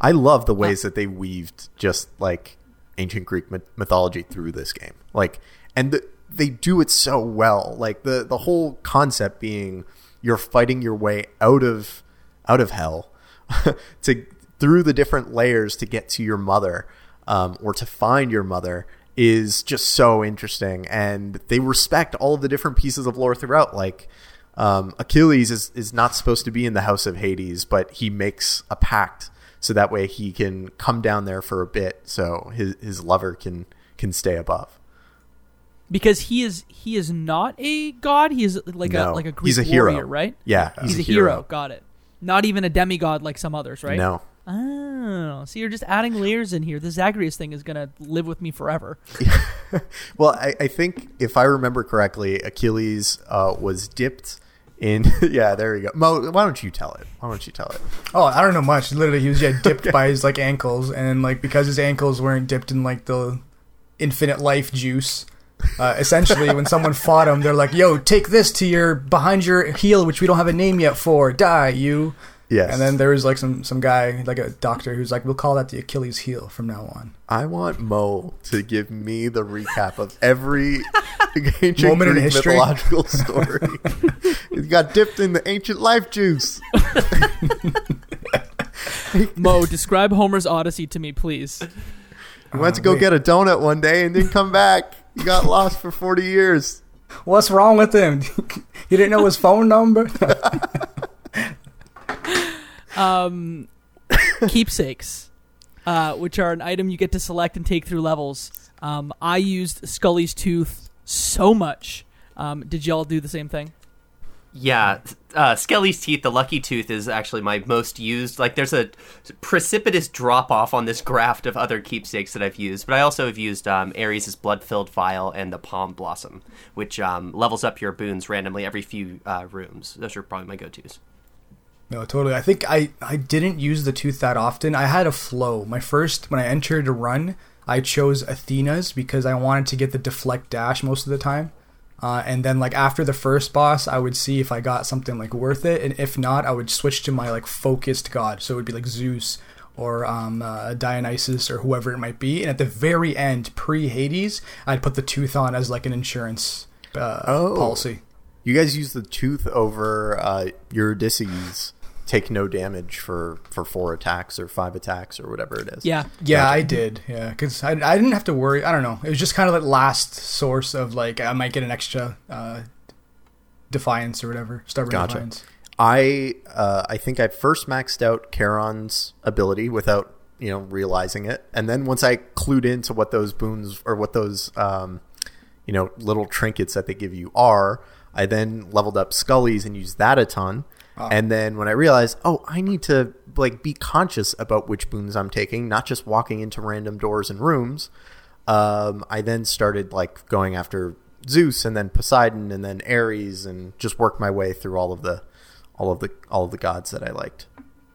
I love the ways that they weaved just like ancient Greek mythology through this game. Like, and the, they do it so well. Like the the whole concept being you're fighting your way out of out of hell to through the different layers to get to your mother um, or to find your mother is just so interesting. And they respect all of the different pieces of lore throughout. Like um, achilles is, is not supposed to be in the house of hades but he makes a pact so that way he can come down there for a bit so his, his lover can can stay above Because he is he is not a god. He is like a like a Greek he's a hero. warrior, right? yeah He's, a hero. Got it. Not even a demigod like some others, right? no Oh, so you're just adding layers in here. The Zagreus thing is gonna live with me forever. Well, I, I think if I remember correctly, Achilles uh, was dipped in. yeah, there you go. Mo, why don't you tell it? Why don't you tell it? oh, I don't know much. Literally, he was yeah dipped by his like ankles, and like because his ankles weren't dipped in like the infinite life juice. Uh, essentially, when someone fought him, they're like, "Yo, take this to your behind your heel, which we don't have a name yet for. Die, you." Yes. And then there was like some some guy, like a doctor, who's like, "We'll call that the Achilles heel from now on." I want Mo to give me the recap of every ancient Moment in Greek history. mythological story. he got dipped in the ancient life juice. Mo, describe Homer's Odyssey to me, please. He went to go wait. get a donut one day and didn't come back. He got lost for forty years. What's wrong with him? he didn't know his phone number. Um, keepsakes, uh, which are an item you get to select and take through levels. Um, I used Skelly's tooth so much. Um, did y'all do the same thing? Yeah, uh, Skelly's teeth, the lucky tooth, is actually my most used. Like, there's a precipitous drop off on this graft of other keepsakes that I've used, but I also have used um, Ares' blood filled vial and the Pom Blossom, which um, levels up your boons randomly every few uh, rooms. Those are probably my go tos. No, totally. I think I, I didn't use the tooth that often. I had a flow. My first, when I entered a run, I chose Athena's because I wanted to get the deflect dash most of the time. Uh, and then, like, after the first boss, I would see if I got something, like, worth it. And if not, I would switch to my, like, focused god. So it would be, like, Zeus or um, uh, Dionysus or whoever it might be. And at the very end, pre Hades, I'd put the tooth on as, like, an insurance uh, Oh. policy. You guys use the tooth over uh, Eurydice's take no damage for, for four attacks or five attacks or whatever it is. Yeah. Yeah, Gotcha. I did. Yeah, because I, I didn't have to worry. I don't know. It was just kind of like last source of like I might get an extra uh, defiance or whatever. Stubborn Gotcha. defiance. I uh, I think I first maxed out Charon's ability without you know realizing it, and then once I clued into what those boons or what those um, you know little trinkets that they give you are, I then leveled up Skelly's and used that a ton. And then when I realized, oh, I need to like be conscious about which boons I'm taking, not just walking into random doors and rooms. Um, I then started like going after Zeus and then Poseidon and then Ares and just worked my way through all of the all of the all of the gods that I liked.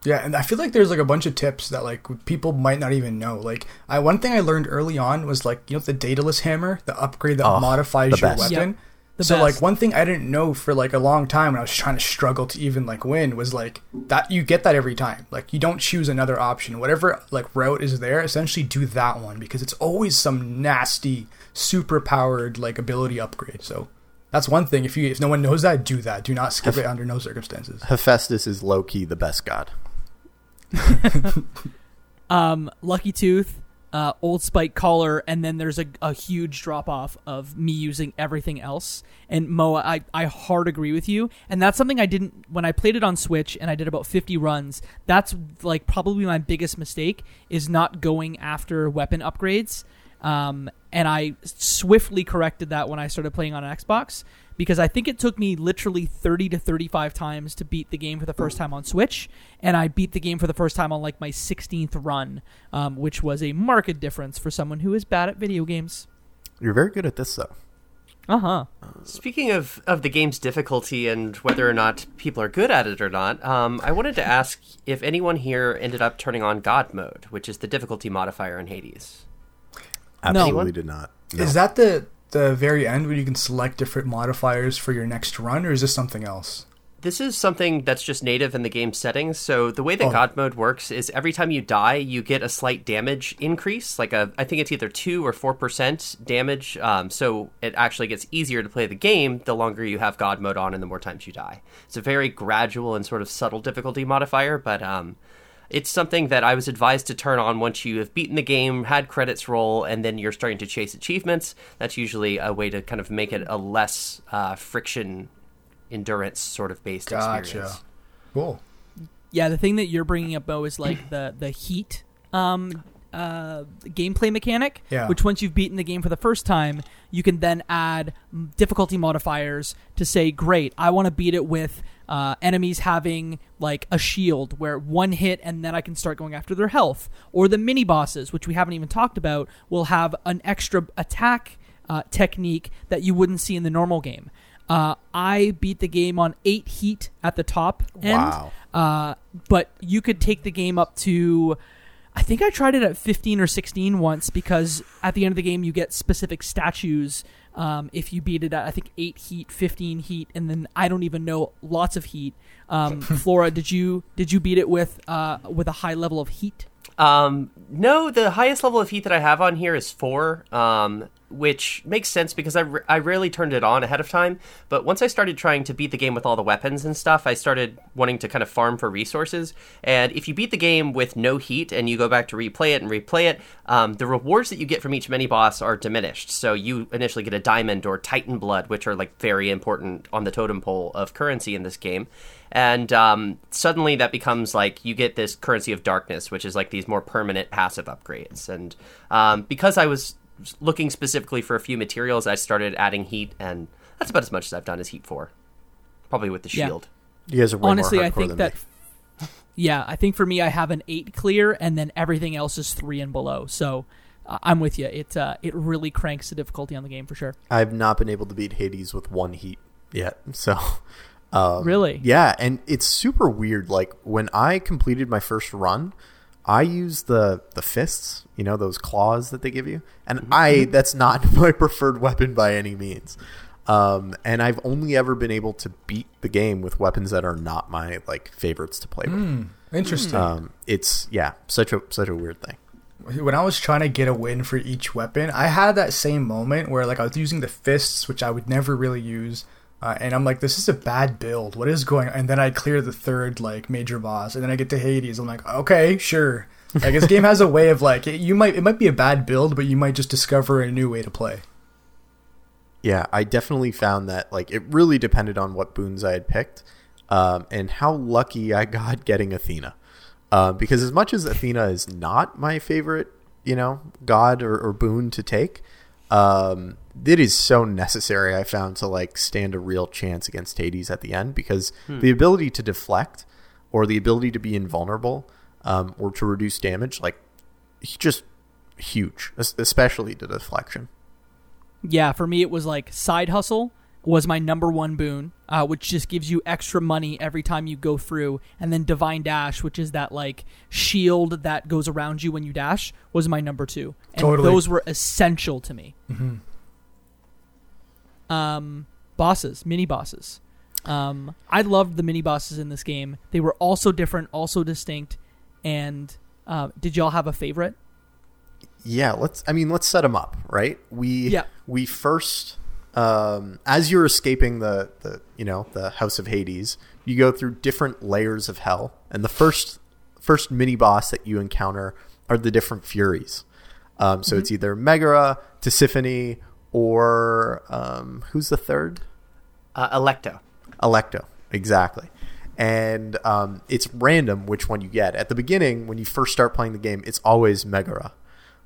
Yeah, and I feel like there's like a bunch of tips that like people might not even know. Like, I one thing I learned early on was like you know the Daedalus hammer, the upgrade that Oh, modifies the your best. weapon. Yep, the so best. like one thing I didn't know for like a long time when I was trying to struggle to even like win was like that you get that every time. Like you don't choose another option. Whatever like route is there, essentially do that one because it's always some nasty super powered like ability upgrade. So that's one thing. If you if no one knows that, do that. Do not skip it under no circumstances. Hephaestus is low key the best god. Um, Lucky Tooth, uh, Old Spike collar, and then there's a, a huge drop off of me using everything else. And Moa, I, I hard agree with you. And that's something I didn't when I played it on Switch and I did about 50 runs. That's like probably my biggest mistake is not going after weapon upgrades. Um, and I swiftly corrected that when I started playing on an Xbox because I think it took me literally 30 to 35 times to beat the game for the first time on Switch, and I beat the game for the first time on like my 16th run, um, which was a marked difference for someone who is bad at video games. You're very good at this, though. Uh huh. Speaking of, of the game's difficulty and whether or not people are good at it or not, um, I wanted to ask if anyone here ended up turning on God mode, which is the difficulty modifier in Hades. Absolutely did not. No. Is that the the very end where you can select different modifiers for your next run, or is this something else? This is something that's just native in the game settings. So the way that Oh. God mode works is every time you die, you get a slight damage increase. Like a, I think it's either two or four percent damage. Um, so it actually gets easier to play the game the longer you have God mode on and the more times you die. It's a very gradual and sort of subtle difficulty modifier, but um, it's something that I was advised to turn on once you have beaten the game, had credits roll, and then you're starting to chase achievements. That's usually a way to kind of make it a less uh, friction endurance sort of based Gotcha. experience. Cool. Yeah, the thing that you're bringing up, Bo, is like the the heat um, uh, gameplay mechanic. Yeah. Which once you've beaten the game for the first time, you can then add difficulty modifiers to say, "Great, I want to beat it with." Uh, enemies having like a shield where one hit and then I can start going after their health, or the mini bosses, which we haven't even talked about, will have an extra attack uh, technique that you wouldn't see in the normal game. Uh, I beat the game on eight heat at the top end. Wow. Uh, but you could take the game up to. I think I tried it at 15 or 16 once because at the end of the game you get specific statues um, if you beat it at I think 8 heat, 15 heat, and then I don't even know lots of heat. Um, Flora, did you did you beat it with uh, with a high level of heat? Um, no, the highest level of heat that I have on here is four, um, which makes sense because I, rarely turned it on ahead of time. But once I started trying to beat the game with all the weapons and stuff, I started wanting to kind of farm for resources. And if you beat the game with no heat and you go back to replay it and replay it, um, the rewards that you get from each mini boss are diminished. So you initially get a diamond or titan blood, which are like very important on the totem pole of currency in this game and um, suddenly that becomes like you get this currency of darkness, which is like these more permanent passive upgrades. And um, because I was looking specifically for a few materials, I started adding heat, and that's about as much as I've done as heat for, probably with the Yeah. shield. You guys are way Honestly, more I think than that. me. Yeah, I think for me, I have an eight clear, and then everything else is three and below. So uh, I'm with you. It uh, it really cranks the difficulty on the game for sure. I've not been able to beat Hades with one heat yet. So, um, Really? yeah, and it's super weird. Like when I completed my first run, I use the the fists, you know, those claws that they give you, and I that's not my preferred weapon by any means. Um, and I've only ever been able to beat the game with weapons that are not my like favorites to play with. Interesting. Um, it's yeah, such a such a weird thing. when I was trying to get a win for each weapon, I had that same moment where like I was using the fists, which I would never really use, uh, and I'm like, this is a bad build. What is going? on? And then I clear the third like major boss, and then I get to Hades. I'm like, okay, sure. Like this game has a way of like it, you might it might be a bad build, but you might just discover a new way to play. Yeah, I definitely found that like it really depended on what boons I had picked, um, and how lucky I got getting Athena. Uh, because as much as Athena is not my favorite, you know, god or, or boon to take, um, it is so necessary. I found to like stand a real chance against Hades at the end because the ability to deflect or the ability to be invulnerable um, or to reduce damage, like, just huge, especially the deflection. Yeah, for me it was like side hustle was my number one boon, uh, which just gives you extra money every time you go through, and then divine dash, which is that like shield that goes around you when you dash, was my number two, and Totally. those were essential to me. Um, bosses, mini bosses. Um, I loved the mini bosses in this game. They were also different, also distinct. And uh, did y'all have a favorite? Yeah, let's. I mean, let's set them up, right? We Yeah. we first, um, as you're escaping the the you know the House of Hades, you go through different layers of hell, and the first first mini boss that you encounter are the different Furies. Um, so it's either Megara, Tisiphone, or um, who's the third? Uh, Alecto. Alecto, exactly. And um, it's random which one you get. At the beginning, when you first start playing the game, it's always Megara.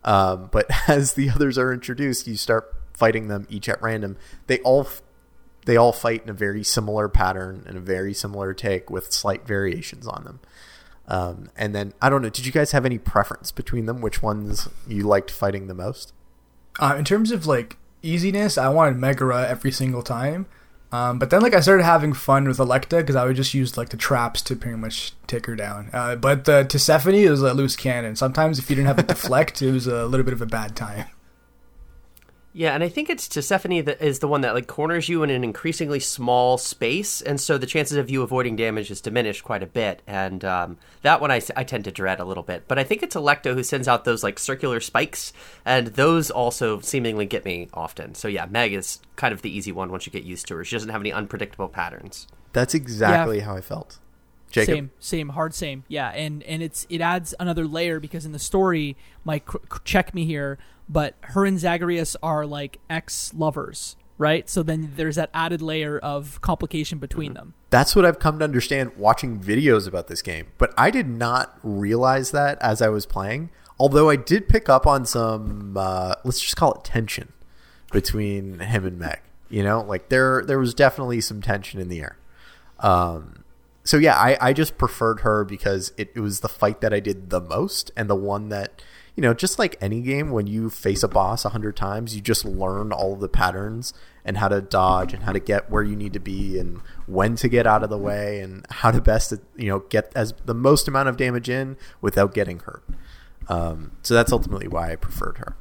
Um, but as the others are introduced, you start fighting them each at random. They all they all fight in a very similar pattern and a very similar take with slight variations on them. Um, and then I don't know. Did you guys have any preference between them? Which ones you liked fighting the most? Uh, in terms of like easiness, I wanted Megara every single time. Um, but then like I started having fun with Alecto because I would just use like the traps to pretty much take her down. Uh, but uh, Tisiphone was a loose cannon. Sometimes if you didn't have a deflect, it was a little bit of a bad time. Yeah, and I think it's Tisiphone that is the one that like corners you in an increasingly small space, and so the chances of you avoiding damage is diminished quite a bit. And um, that one I, I tend to dread a little bit. But I think it's Alecto who sends out those like circular spikes, and those also seemingly get me often. So yeah, Meg is kind of the easy one once you get used to her. She doesn't have any unpredictable patterns. That's exactly how I felt. Jacob. Same, same, hard same. Yeah, and and it's it adds another layer because in the story, Mike, c- check me here, but her and Zagreus are like ex lovers, right? So then there's that added layer of complication between them. That's what I've come to understand watching videos about this game. But I did not realize that as I was playing. Although I did pick up on some, uh, let's just call it tension between him and Meg. You know, like there there was definitely some tension in the air. Um, so yeah, I, I just preferred her because it, it was the fight that I did the most and the one that you know, just like any game, when you face a boss a hundred times, you just learn all of the patterns and how to dodge and how to get where you need to be and when to get out of the way and how to best you know get as the most amount of damage in without getting hurt. Um, so that's ultimately why I preferred her.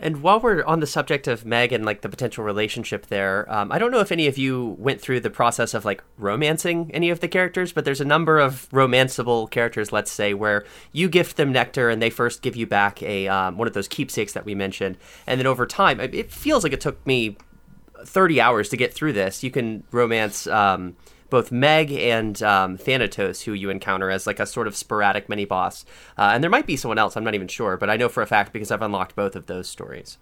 And while we're on the subject of Meg and like the potential relationship there, um, I don't know if any of you went through the process of like romancing any of the characters, but there's a number of romanceable characters, let's say, where you gift them nectar and they first give you back a um, one of those keepsakes that we mentioned, and then over time, it feels like it took me 30 hours to get through this. You can romance. Um, both Meg and um, Thanatos, who you encounter as like a sort of sporadic mini boss. Uh, and there might be someone else, I'm not even sure, but I know for a fact because I've unlocked both of those stories.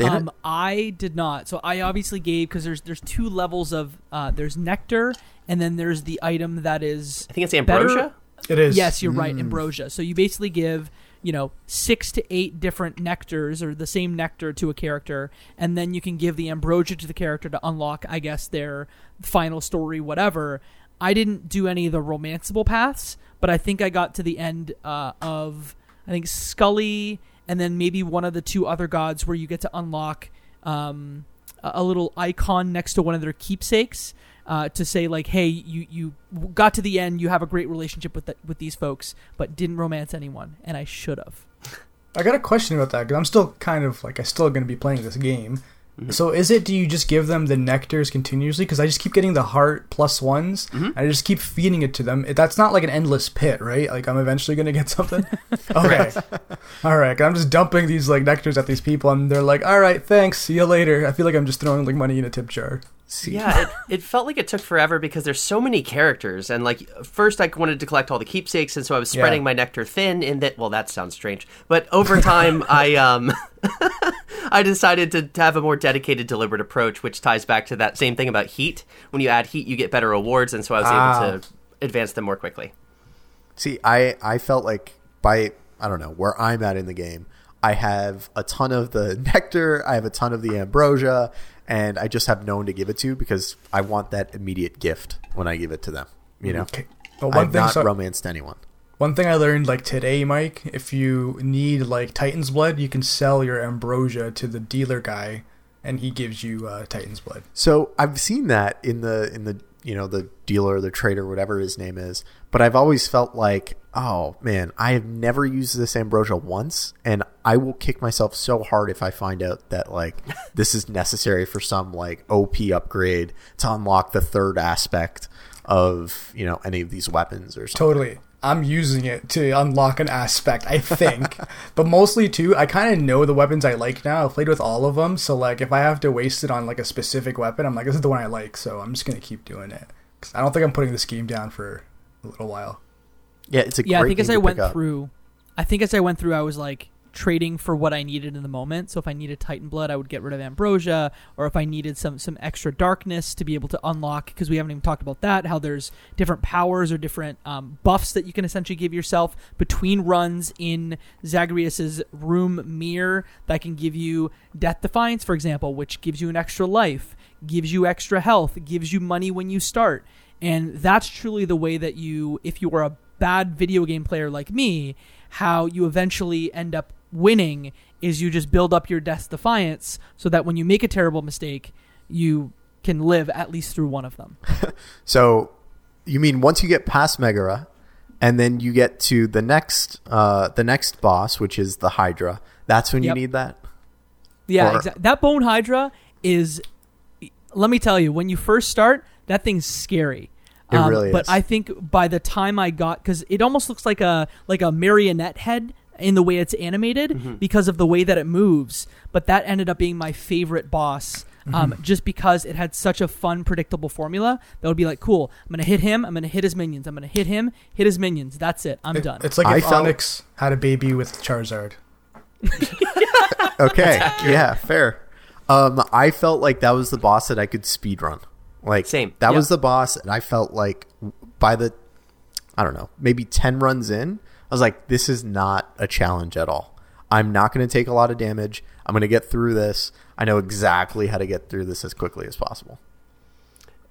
Um, I did not. So I obviously gave because there's there's two levels of uh, there's nectar and then there's the item that is I think it's ambrosia. better- It is. Yes, you're right, ambrosia. So you basically give you know six to eight different nectars or the same nectar to a character, and then you can give the ambrosia to the character to unlock, I guess, their final story, whatever. I didn't do any of the romanceable paths, but I think I got to the end uh, of I think Skelly, and then maybe one of the two other gods where you get to unlock um, a a little icon next to one of their keepsakes uh, to say like, "Hey, you you got to the end. You have a great relationship with the, with these folks, but didn't romance anyone, and I should have." I got a question about that because I'm still kind of like I'm still going to be playing this game. So is it? Do you just give them the nectars continuously? Because I just keep getting the heart plus ones. I just keep feeding it to them. It- That's not like an endless pit, right? Like I'm eventually going to get something. okay, all right. I'm just dumping these like nectars at these people, and they're like, "All right, thanks. See you later." I feel like I'm just throwing like money in a tip jar. Yeah, it, it felt like it took forever because there's so many characters, and like first I wanted to collect all the keepsakes, and so I was spreading Yeah. my nectar thin. In that, well, that sounds strange, but over time, I um, I decided to, to have a more dedicated, deliberate approach, which ties back to that same thing about heat. When you add heat, you get better rewards, and so I was Ah. able to advance them more quickly. See, I I felt like by I don't know where I'm at in the game, I have a ton of the nectar, I have a ton of the ambrosia, and I just have no one to give it to because I want that immediate gift when I give it to them. You know, Okay. But one I've thing, not so- romanced anyone. One thing I learned like today, Mike, if you need like Titan's blood, you can sell your ambrosia to the dealer guy, and he gives you uh, Titan's blood. So I've seen that in the in the you know the dealer, the trader, whatever his name is. But I've always felt like, oh man, I have never used this ambrosia once, and I will kick myself so hard if I find out that like this is necessary for some like OP upgrade to unlock the third aspect of you know any of these weapons or something. Totally. I'm using it to unlock an aspect, I think. but mostly too, I kind of know the weapons I like now. I've played with all of them, so like if I have to waste it on like a specific weapon, I'm like this is the one I like, so I'm just going to keep doing it. 'Cause I don't think I'm putting this game down for a little while. Yeah, it's a Yeah, I great think as I went up. through, I think as I went through, I was like trading for what I needed in the moment. So if I needed Titan Blood, I would get rid of Ambrosia, or if I needed some some extra darkness to be able to unlock, because we haven't even talked about that. How there's different powers or different um, buffs that you can essentially give yourself between runs in Zagreus's room mirror that can give you Death Defiance, for example, which gives you an extra life, gives you extra health, gives you money when you start. And that's truly the way that you, if you are a bad video game player like me, how you eventually end up winning is you just build up your Death Defiance so that when you make a terrible mistake, you can live at least through one of them. So, you mean once you get past Megara, and then you get to the next uh, the next boss, which is the Hydra. That's when Yep. you need that. Yeah, Or- exactly. That Bone Hydra is. Let me tell you, when you first start, that thing's scary. It really is. But. I think by the time I got, because it almost looks like a like a marionette head in the way it's animated Mm-hmm. because of the way that it moves. But that ended up being my favorite boss. Um, Mm-hmm. just because it had such a fun, predictable formula that would be like, cool. I'm gonna hit him. I'm gonna hit his minions. I'm gonna hit him. Hit his minions. That's it. I'm It- done. It's like I if felt- Onix had a baby with Charizard. Okay, yeah, fair. Um, I felt like that was the boss that I could speed run. Like Same. That Yep. was the boss, and I felt like by the, I don't know, maybe ten runs in, I was like, this is not a challenge at all. I'm not going to take a lot of damage. I'm going to get through this. I know exactly how to get through this as quickly as possible.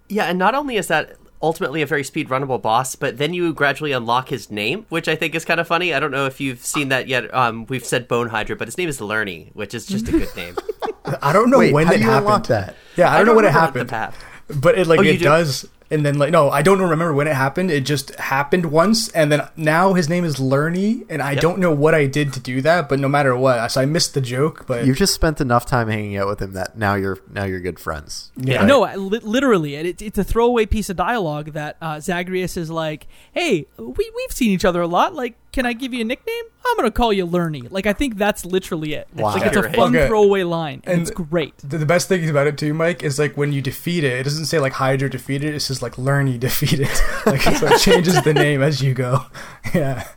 Yeah, and not only is that ultimately a very speed runnable boss, but then you gradually unlock his name, which I think is kind of funny. I don't know if you've seen that yet. Um, we've said Bone Hydra, but his name is Lernie, which is just a good name. I don't know Wait, when it you happened. unlock that? Yeah, I don't, know when it remember happened. The path. But it like Oh, it do? does, and then like no, I don't remember when it happened. It just happened once, and then now his name is Lernie, and I Yep. don't know what I did to do that. But no matter what, so I missed the joke. But You've just spent enough time hanging out with him that now you're now you're good friends. yeah, Right? No, I- li- literally, it, it's a throwaway piece of dialogue that uh, Zagreus is like, "Hey, we we've seen each other a lot. Like, can I give you a nickname? I'm gonna call you Lernie." Like, I think that's literally it. Wow. Like, it's a fun Okay. throwaway line, and, And- it's great. The, the best thing about it too, Mike, is like when you defeat it, it doesn't say like Hydra defeated. It says like Lernie defeated. like so it changes the name as you go. Yeah.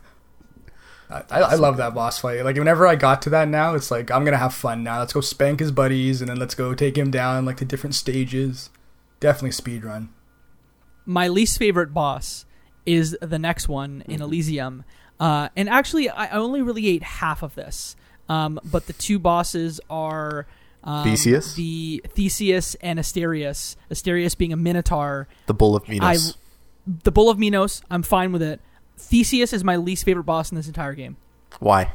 I, I I love that boss fight. Like whenever I got to that now, it's like I'm gonna have fun now. Let's go spank his buddies, and then let's go take him down like the different stages. Definitely speed run. My least favorite boss is the next one in mm-hmm. Elysium, uh, and actually, I I only really ate half of this. Um, but the two bosses are. Um, Theseus? the Theseus and Asterius. Asterius being a minotaur, The Bull of Minos. the Bull of Minos, I'm fine with it. Theseus is my least favorite boss in this entire game. Why?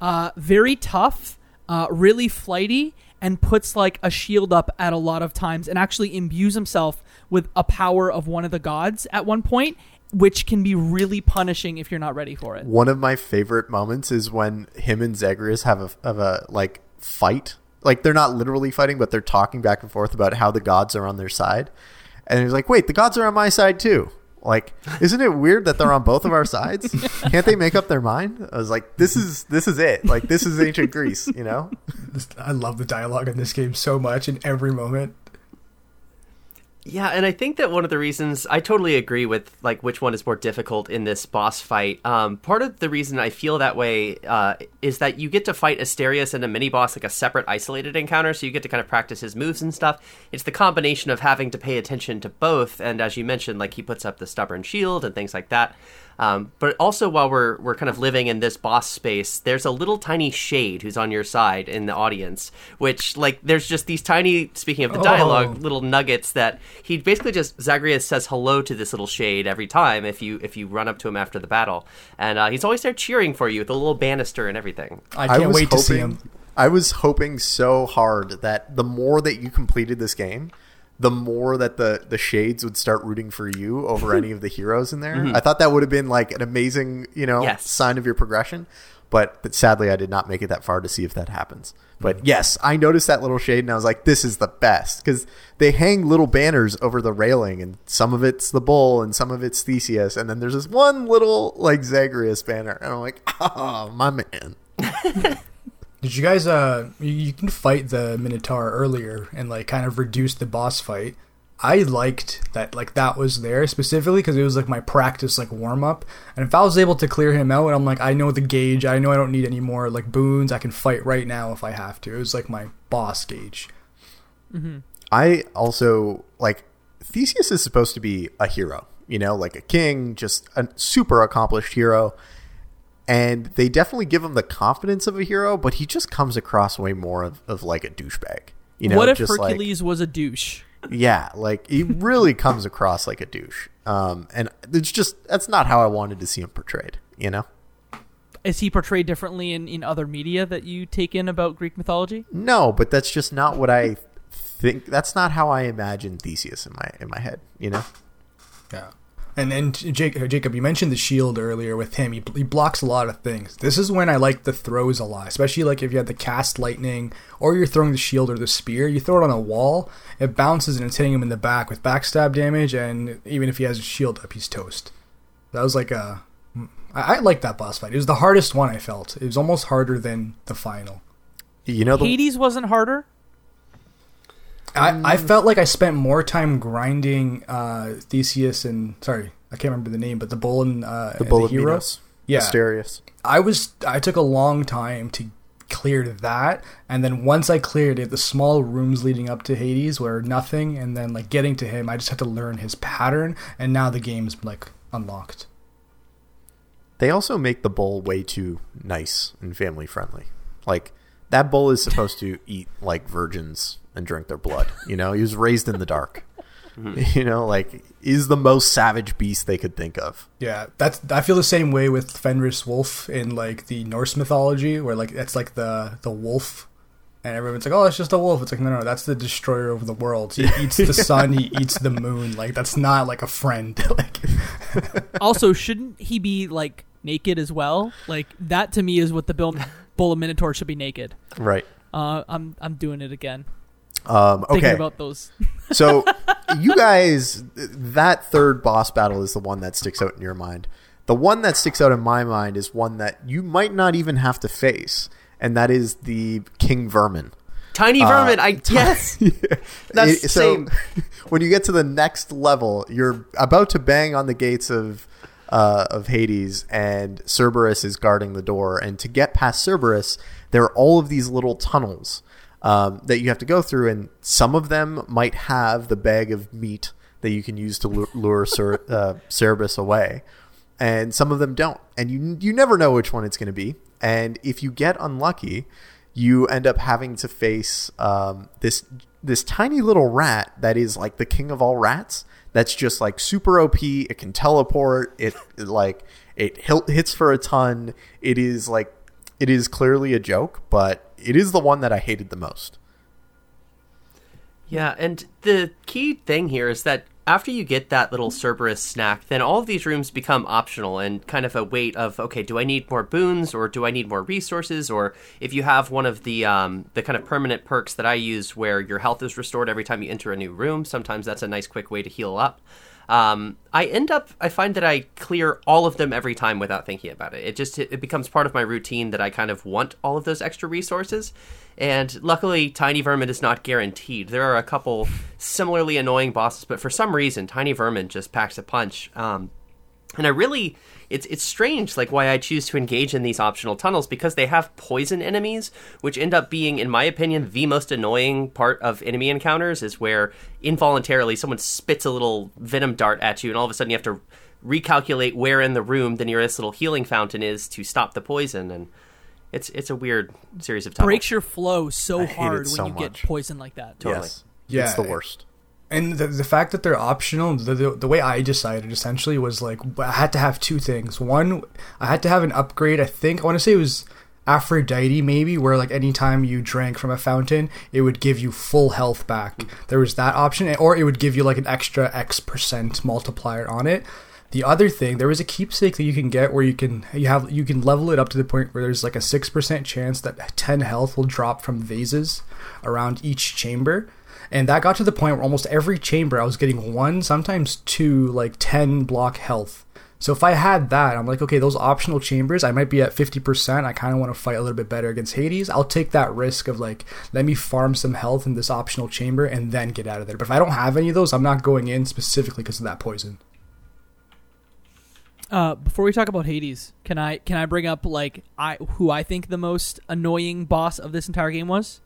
Uh, very tough, uh, really flighty, and puts like a shield up at a lot of times, and actually imbues himself with a power of one of the gods at one point, which can be really punishing if you're not ready for it. One of my favorite moments is when him and Zagreus have a have a like fight. Like they're not literally fighting, but they're talking back and forth about how the gods are on their side. And he's like, "Wait, the gods are on my side too." Like, isn't it weird that they're on both of our sides? Can't they make up their mind? I was like, "This is this is it. Like, this is ancient Greece." You know? I love the dialogue in this game so much in every moment. Yeah, and I think that one of the reasons I totally agree with like which one is more difficult in this boss fight. Um, part of the reason I feel that way uh, is that you get to fight Asterius and a mini boss like a separate, isolated encounter, so you get to kind of practice his moves and stuff. It's the combination of having to pay attention to both, and as you mentioned, like he puts up the stubborn shield and things like that. Um, but also, while we're we're kind of living in this boss space, there's a little tiny shade who's on your side in the audience. Which, like, there's just these tiny. Speaking of the dialogue, Oh. little nuggets that he basically just Zagreus says hello to this little shade every time if you if you run up to him after the battle, and uh, he's always there cheering for you with a little banister and everything. I can't was wait to see him. I was hoping so hard that the more that you completed this game, the more that the the shades would start rooting for you over any of the heroes in there. Mm-hmm. I thought that would have been like an amazing, you know, Yes. sign of your progression. But, but sadly, I did not make it that far to see if that happens. But mm-hmm. yes, I noticed that little shade, and I was like, "This is the best" because they hang little banners over the railing, and some of it's the bull, and some of it's Theseus, and then there's this one little like Zagreus banner, and I'm like, "Oh, my man." Did you guys uh you, you can fight the Minotaur earlier and like kind of reduce the boss fight. I liked that like that was there specifically because it was like my practice like warm up, and if I was able to clear him out, and I'm like I know the gauge, I know I don't need any more like boons, I can fight right now if I have to. It was like my boss gauge. Mm-hmm. I also like Theseus is supposed to be a hero, you know, like a king, just a super accomplished hero. And they definitely give him the confidence of a hero, but he just comes across way more of, of like a douchebag. You know, what if just like- Hercules was a douche? yeah, like he really comes across like a douche. Um, and it's just that's not how I wanted to see him portrayed. You know, Is he portrayed differently in, in other media that you take in about Greek mythology? no, but that's just not what I think. That's not how I imagine Theseus in my in my head. You know. Yeah. And then Jacob, uh, Jacob, you mentioned the shield earlier with him. He, he blocks a lot of things. This is when I like the throws a lot, especially like if you had the cast lightning or you're throwing the shield or the spear. You throw it on a wall, it bounces and it's hitting him in the back with backstab damage. And even if he has a shield up, he's toast. That was like a. Mm, I, I like that boss fight. It was the hardest one I felt. It was almost harder than the final. You know the Hades wasn't harder. I, I felt like I spent more time grinding uh, Theseus and sorry, I can't remember the name, but the bull and uh, the bull of hero. Minos, Yeah. Asterius. I was I took a long time to clear that, and then once I cleared it, the small rooms leading up to Hades were nothing, and then like getting to him, I just had to learn his pattern, and now the game's like unlocked. They also make the bull way too nice and family friendly. Like that bull is supposed to eat like virgins and drink their blood. You know, he was raised in the dark. You know, like is the most savage beast they could think of. Yeah, that's I feel the same way with Fenris Wolf in like the Norse mythology, where like that's like the the wolf, and everyone's like, oh, it's just a wolf. It's like no, no, that's the destroyer of the world. He eats the sun, he eats the moon. Like that's not like a friend. like also, shouldn't he be like naked as well? Like that to me is what the bull, bull of Minotaur should be naked. Right. Uh, I'm I'm doing it again. Um, Thinking okay. about those. so you guys, that third boss battle is the one that sticks out in your mind. The one that sticks out in my mind is one that you might not even have to face, and that is the King Vermin. Tiny vermin. I yes. That's It- so same. when you get to the next level, you're about to bang on the gates of uh, of Hades, and Cerberus is guarding the door. And to get past Cerberus, there are all of these little tunnels um, that you have to go through, and some of them might have the bag of meat that you can use to lure Cer- uh, Cerberus away, and some of them don't. And you you never know which one it's going to be. And if you get unlucky, you end up having to face um, this this tiny little rat that is like the king of all rats. That's just like super OP. It can teleport. It, it like it hits for a ton. It is like it is clearly a joke, but it is the one that I hated the most. Yeah, and the key thing here is that after you get that little Cerberus snack, then all of these rooms become optional and kind of a weight of okay, do I need more boons or do I need more resources? Or if you have one of the um, the kind of permanent perks that I use, where your health is restored every time you enter a new room, sometimes that's a nice quick way to heal up. Um, I end up, I find that I clear all of them every time without thinking about it. It just it becomes part of my routine that I kind of want all of those extra resources. And luckily, Tiny Vermin is not guaranteed. There are a couple similarly annoying bosses, but for some reason, Tiny Vermin just packs a punch. Um, and I really, it's it's strange, like why I choose to engage in these optional tunnels because they have poison enemies, which end up being, in my opinion, the most annoying part of enemy encounters. Is where involuntarily someone spits a little venom dart at you, and all of a sudden you have to recalculate where in the room the nearest little healing fountain is to stop the poison, and it's it's a weird series of tunnels. Breaks your flow so I hate hard when so you get much. poisoned like that. Totally. Yes, Yeah. it's the worst. And the, the fact that they're optional, the, the, the way I decided essentially was like I had to have two things. One, I had to have an upgrade. I think I want to say it was Aphrodite, maybe, where like anytime you drank from a fountain, it would give you full health back. There was that option, or it would give you like an extra X percent multiplier on it. The other thing, there was a keepsake that you can get where you can you have you can level it up to the point where there's like a six percent chance that ten health will drop from vases around each chamber. And that got to the point where almost every chamber I was getting one, sometimes two, like 10 block health. So if I had that, I'm like, okay, those optional chambers, I might be at 50%. I kind of want to fight a little bit better against Hades. I'll take that risk of like, let me farm some health in this optional chamber and then get out of there. But if I don't have any of those, I'm not going in specifically because of that poison. Uh, before we talk about Hades, can I can I bring up like I who I think the most annoying boss of this entire game was?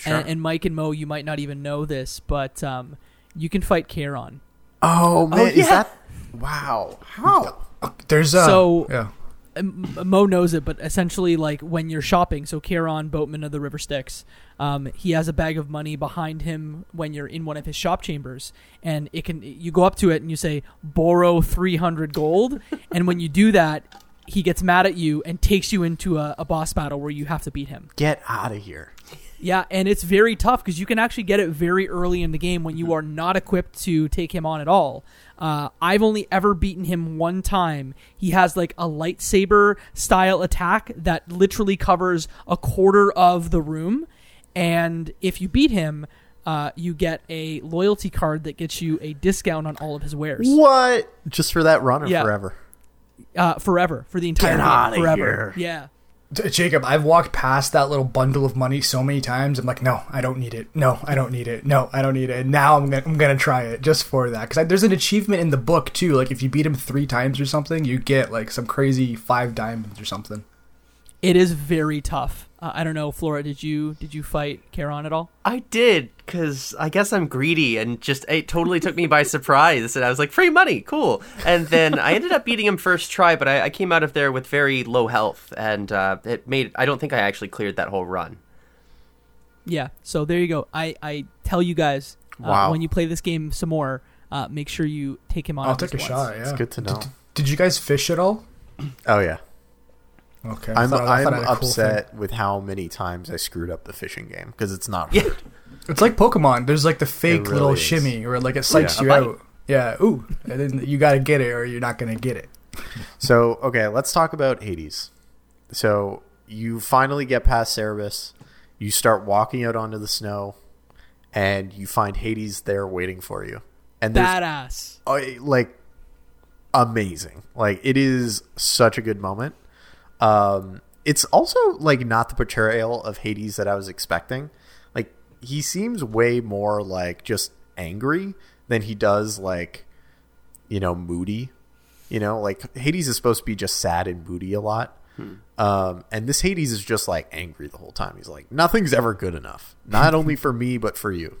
Sure. And, and Mike and Mo, you might not even know this, but um, you can fight Charon. oh man, is yeah. that wow? How? There's uh, So- yeah. M- Mo knows it, but essentially, like when you're shopping, so Charon, boatman of the River Styx, um, he has a bag of money behind him when you're in one of his shop chambers, and it can you go up to it and you say borrow 300 gold, and when you do that, he gets mad at you and takes you into a, a boss battle where you have to beat him. Get out of here! Yeah, and it's very tough because you can actually get it very early in the game when you are not equipped to take him on at all. Uh, I've only ever beaten him one time. He has like a lightsaber style attack that literally covers a quarter of the room, and if you beat him, uh, you get a loyalty card that gets you a discount on all of his wares What? Just for that run or Yeah. forever? uh, forever for the entire Get game. forever. here. Yeah. Jacob, I've walked past that little bundle of money so many times. I'm like, no, I don't need it. No, I don't need it. No, I don't need it. And now I'm gonna, I'm gonna try it just for that because there's an achievement in the book too. Like if you beat him three times or something, you get like some crazy five diamonds or something. It is very tough. Uh, I don't know, Flora. Did you did you fight Charon at all? I did because I guess I'm greedy and just it totally took me by surprise. And I was like, free money, cool. And then I ended up beating him first try, but I, I came out of there with very low health, and uh, it made. I don't think I actually cleared that whole run. Yeah. So there you go. I, I tell you guys uh, Wow. when you play this game some more, uh, make sure you take him on. I'll take a least shot. Yeah, It's good to know. Did, did you guys fish at all? Oh yeah, Okay, I I'm thought- I I'm thought I had cool upset with how many times I screwed up the fishing game because it's not. Yeah. hard. thing. It's like Pokemon. There's like the fake really little is. shimmy, or like it psychs Yeah. you bite. out. Yeah. Ooh, and then you got to get it, or you're not gonna get it. So okay, let's talk about Hades. So you finally get past Cerberus, you start walking out onto the snow, and you find Hades there waiting for you. And there's Badass. uh, like amazing. Like it is such a good moment. Um, it's also like not the portrayal of Hades that I was expecting. Like he seems way more like just angry than he does like you know moody. You know, like Hades is supposed to be just sad and moody a lot. Um, and this Hades is just like angry the whole time. He's like, nothing's ever good enough, not only for me but for you.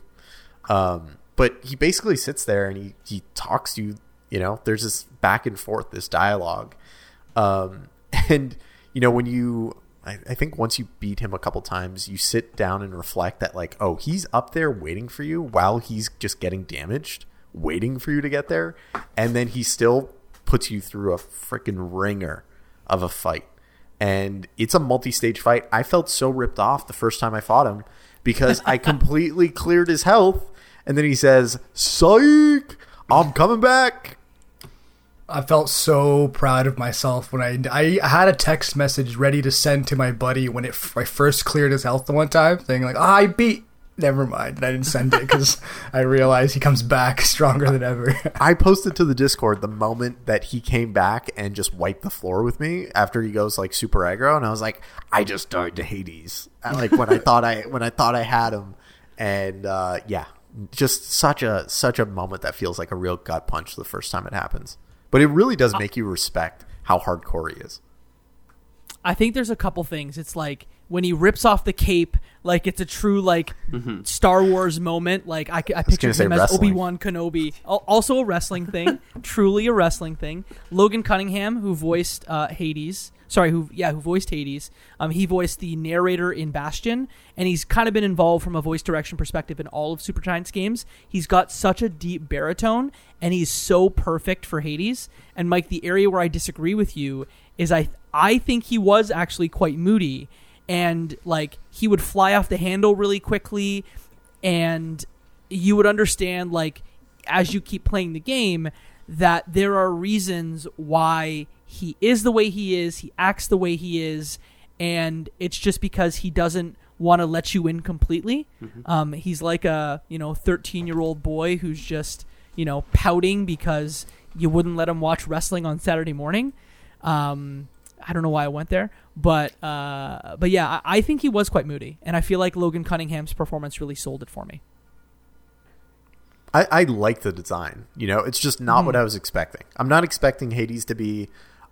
Um, but he basically sits there and he, he talks to you. You know, there's this back and forth, this dialogue. Um, and, you know, when you, I, I think once you beat him a couple times, you sit down and reflect that, like, oh, he's up there waiting for you while he's just getting damaged, waiting for you to get there. And then he still puts you through a freaking ringer of a fight. And it's a multi stage fight. I felt so ripped off the first time I fought him because I completely cleared his health. And then he says, Psych, I'm coming back. I felt so proud of myself when I I had a text message ready to send to my buddy when it I first cleared his health the one time, saying like, "Ah, I beat." Never mind, I didn't send it because I realized he comes back stronger than ever. I posted to the Discord the moment that he came back and just wiped the floor with me after he goes like super aggro, and I was like, I just died to Hades. Like when I thought I when I thought I had him, and uh, yeah, just such a such a moment that feels like a real gut punch the first time it happens. But it really does make you respect how hardcore he is. I think there's a couple things. It's like when he rips off the cape, like it's a true like Star Wars moment. Like I, I picture gonna him as. Obi Wan Kenobi. Also a wrestling thing, truly a wrestling thing. Logan Cunningham, who voiced uh, Hades, sorry, who yeah, who voiced Hades. Um, he voiced the narrator in Bastion, and he's kind of been involved from a voice direction perspective in all of Super Supergiant's games. He's got such a deep baritone, and he's so perfect for Hades. And Mike, the area where I disagree with you is I I think he was actually quite moody, and like he would fly off the handle really quickly, and you would understand like as you keep playing the game that there are reasons why he is the way he is, he acts the way he is, and it's just because he doesn't want to let you in completely. Um, he's like a you know thirteen year old boy who's just you know pouting because you wouldn't let him watch wrestling on Saturday morning. Um, I don't know why I went there, but uh, but yeah, I, I think he was quite moody, and I feel like Logan Cunningham's performance really sold it for me. I, I like the design. You know, it's just not what I was expecting. I'm not expecting Hades to be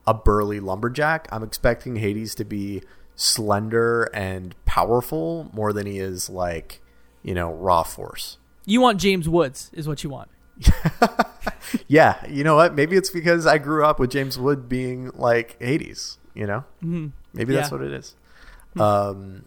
a burly lumberjack. I'm expecting Hades to be slender and powerful more than he is like, you know, raw force. You want James Woods, is what you want. Yeah, you know what? Maybe it's because I grew up with James Wood being like Hades. You know, Mhm. maybe that's what it is. Um,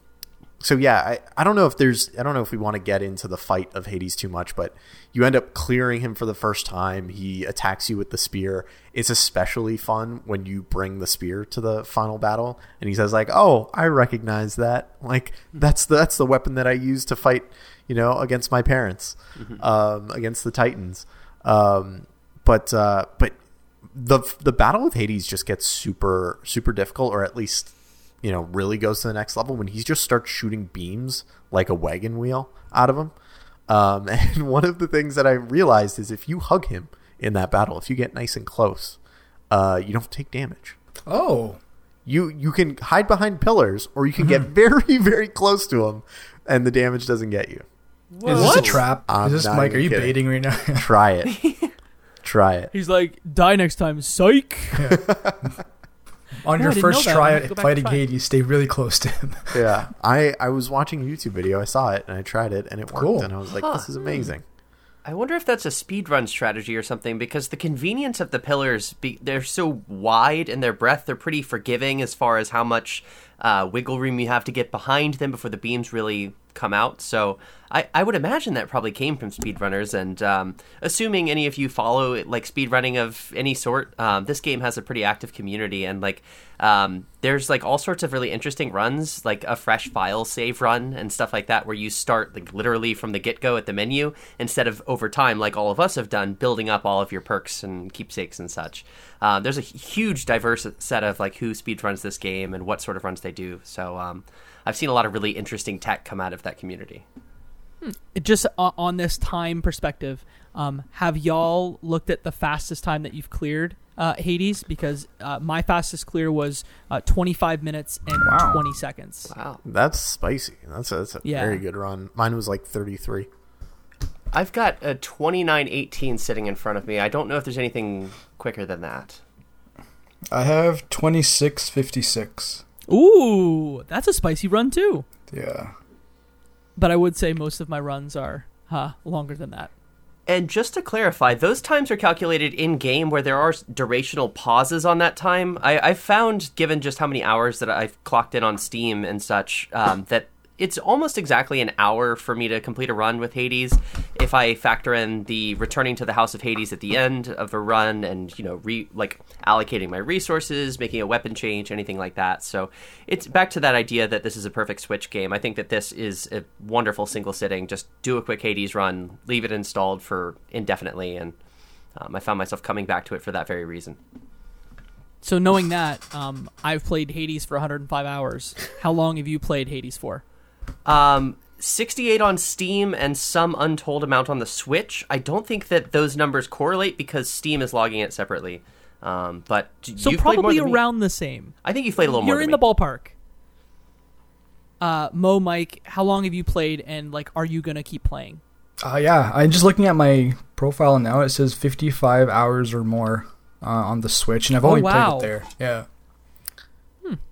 so yeah, I, I don't know if there's I don't know if we want to get into the fight of Hades too much, but you end up clearing him for the first time. He attacks you with the spear. It's especially fun when you bring the spear to the final battle, and he says like, "Oh, I recognize that. Like that's the, that's the weapon that I used to fight, you know, against my parents, um, against the Titans." Um, but uh, but the the battle with Hades just gets super super difficult, or at least you know really goes to the next level when he just starts shooting beams like a wagon wheel out of him. Um, and one of the things that I realized is if you hug him in that battle, if you get nice and close, uh, you don't take damage. Oh, You you can hide behind pillars, or you can get very very close to him, and the damage doesn't get you. is this a trap? I'm is this not Mike? Are you kidding. baiting right now? Try it. Try it. He's like, die next time, psych. On No, your first try at fighting and try. Hades, stay really close to him. Yeah, I I was watching a YouTube video. I saw it and I tried it and it worked. Cool. And I was like, Huh. this is amazing. I wonder if that's a speedrun strategy or something because the convenience of the pillars, be, they're so wide in their breadth, they're pretty forgiving as far as how much uh, wiggle room you have to get behind them before the beams really come out. So I, I would imagine that probably came from speedrunners. And um, assuming any of you follow like speedrunning of any sort, um, this game has a pretty active community. And like um, there's like all sorts of really interesting runs, like a fresh file save run and stuff like that, where you start like literally from the get go at the menu instead of over time, like all of us have done, building up all of your perks and keepsakes and such. Uh, there's a huge diverse set of like who speedruns this game and what sort of runs they do. So um, I've seen a lot of really interesting tech come out of that community. It just on, on this time perspective, um, have y'all looked at the fastest time that you've cleared uh, Hades? Because uh, my fastest clear was uh, 25 minutes and Wow. 20 seconds. Wow. That's spicy. That's a, that's a Yeah. very good run. Mine was like 33. I've got a 2918 sitting in front of me. I don't know if there's anything quicker than that. I have twenty six fifty six. Ooh, that's a spicy run too. Yeah. But I would say most of my runs are huh, longer than that. And just to clarify, those times are calculated in game where there are durational pauses on that time. I, I've found, given just how many hours that I've clocked in on Steam and such, um, that it's almost exactly an hour for me to complete a run with Hades. If I factor in the returning to the House of Hades at the end of a run, and you know, re- like allocating my resources, making a weapon change, anything like that. So it's back to that idea that this is a perfect Switch game. I think that this is a wonderful single sitting. Just do a quick Hades run, leave it installed for indefinitely, and um, I found myself coming back to it for that very reason. So knowing that, um, I've played Hades for 105 hours. How long have you played Hades for? Um, 68 on Steam and some untold amount on the Switch. I don't think that those numbers correlate because Steam is logging it separately. Um, but So you've played more probably than me. around the same. I think you've played a little more. You're than in the me. ballpark. Uh, Mo, Mike, how long have you played, and like, are you gonna keep playing? Uh, yeah, I'm just looking at my profile now. It says 55 hours or more uh, on the Switch, and I've Oh, only wow. played it there. Yeah.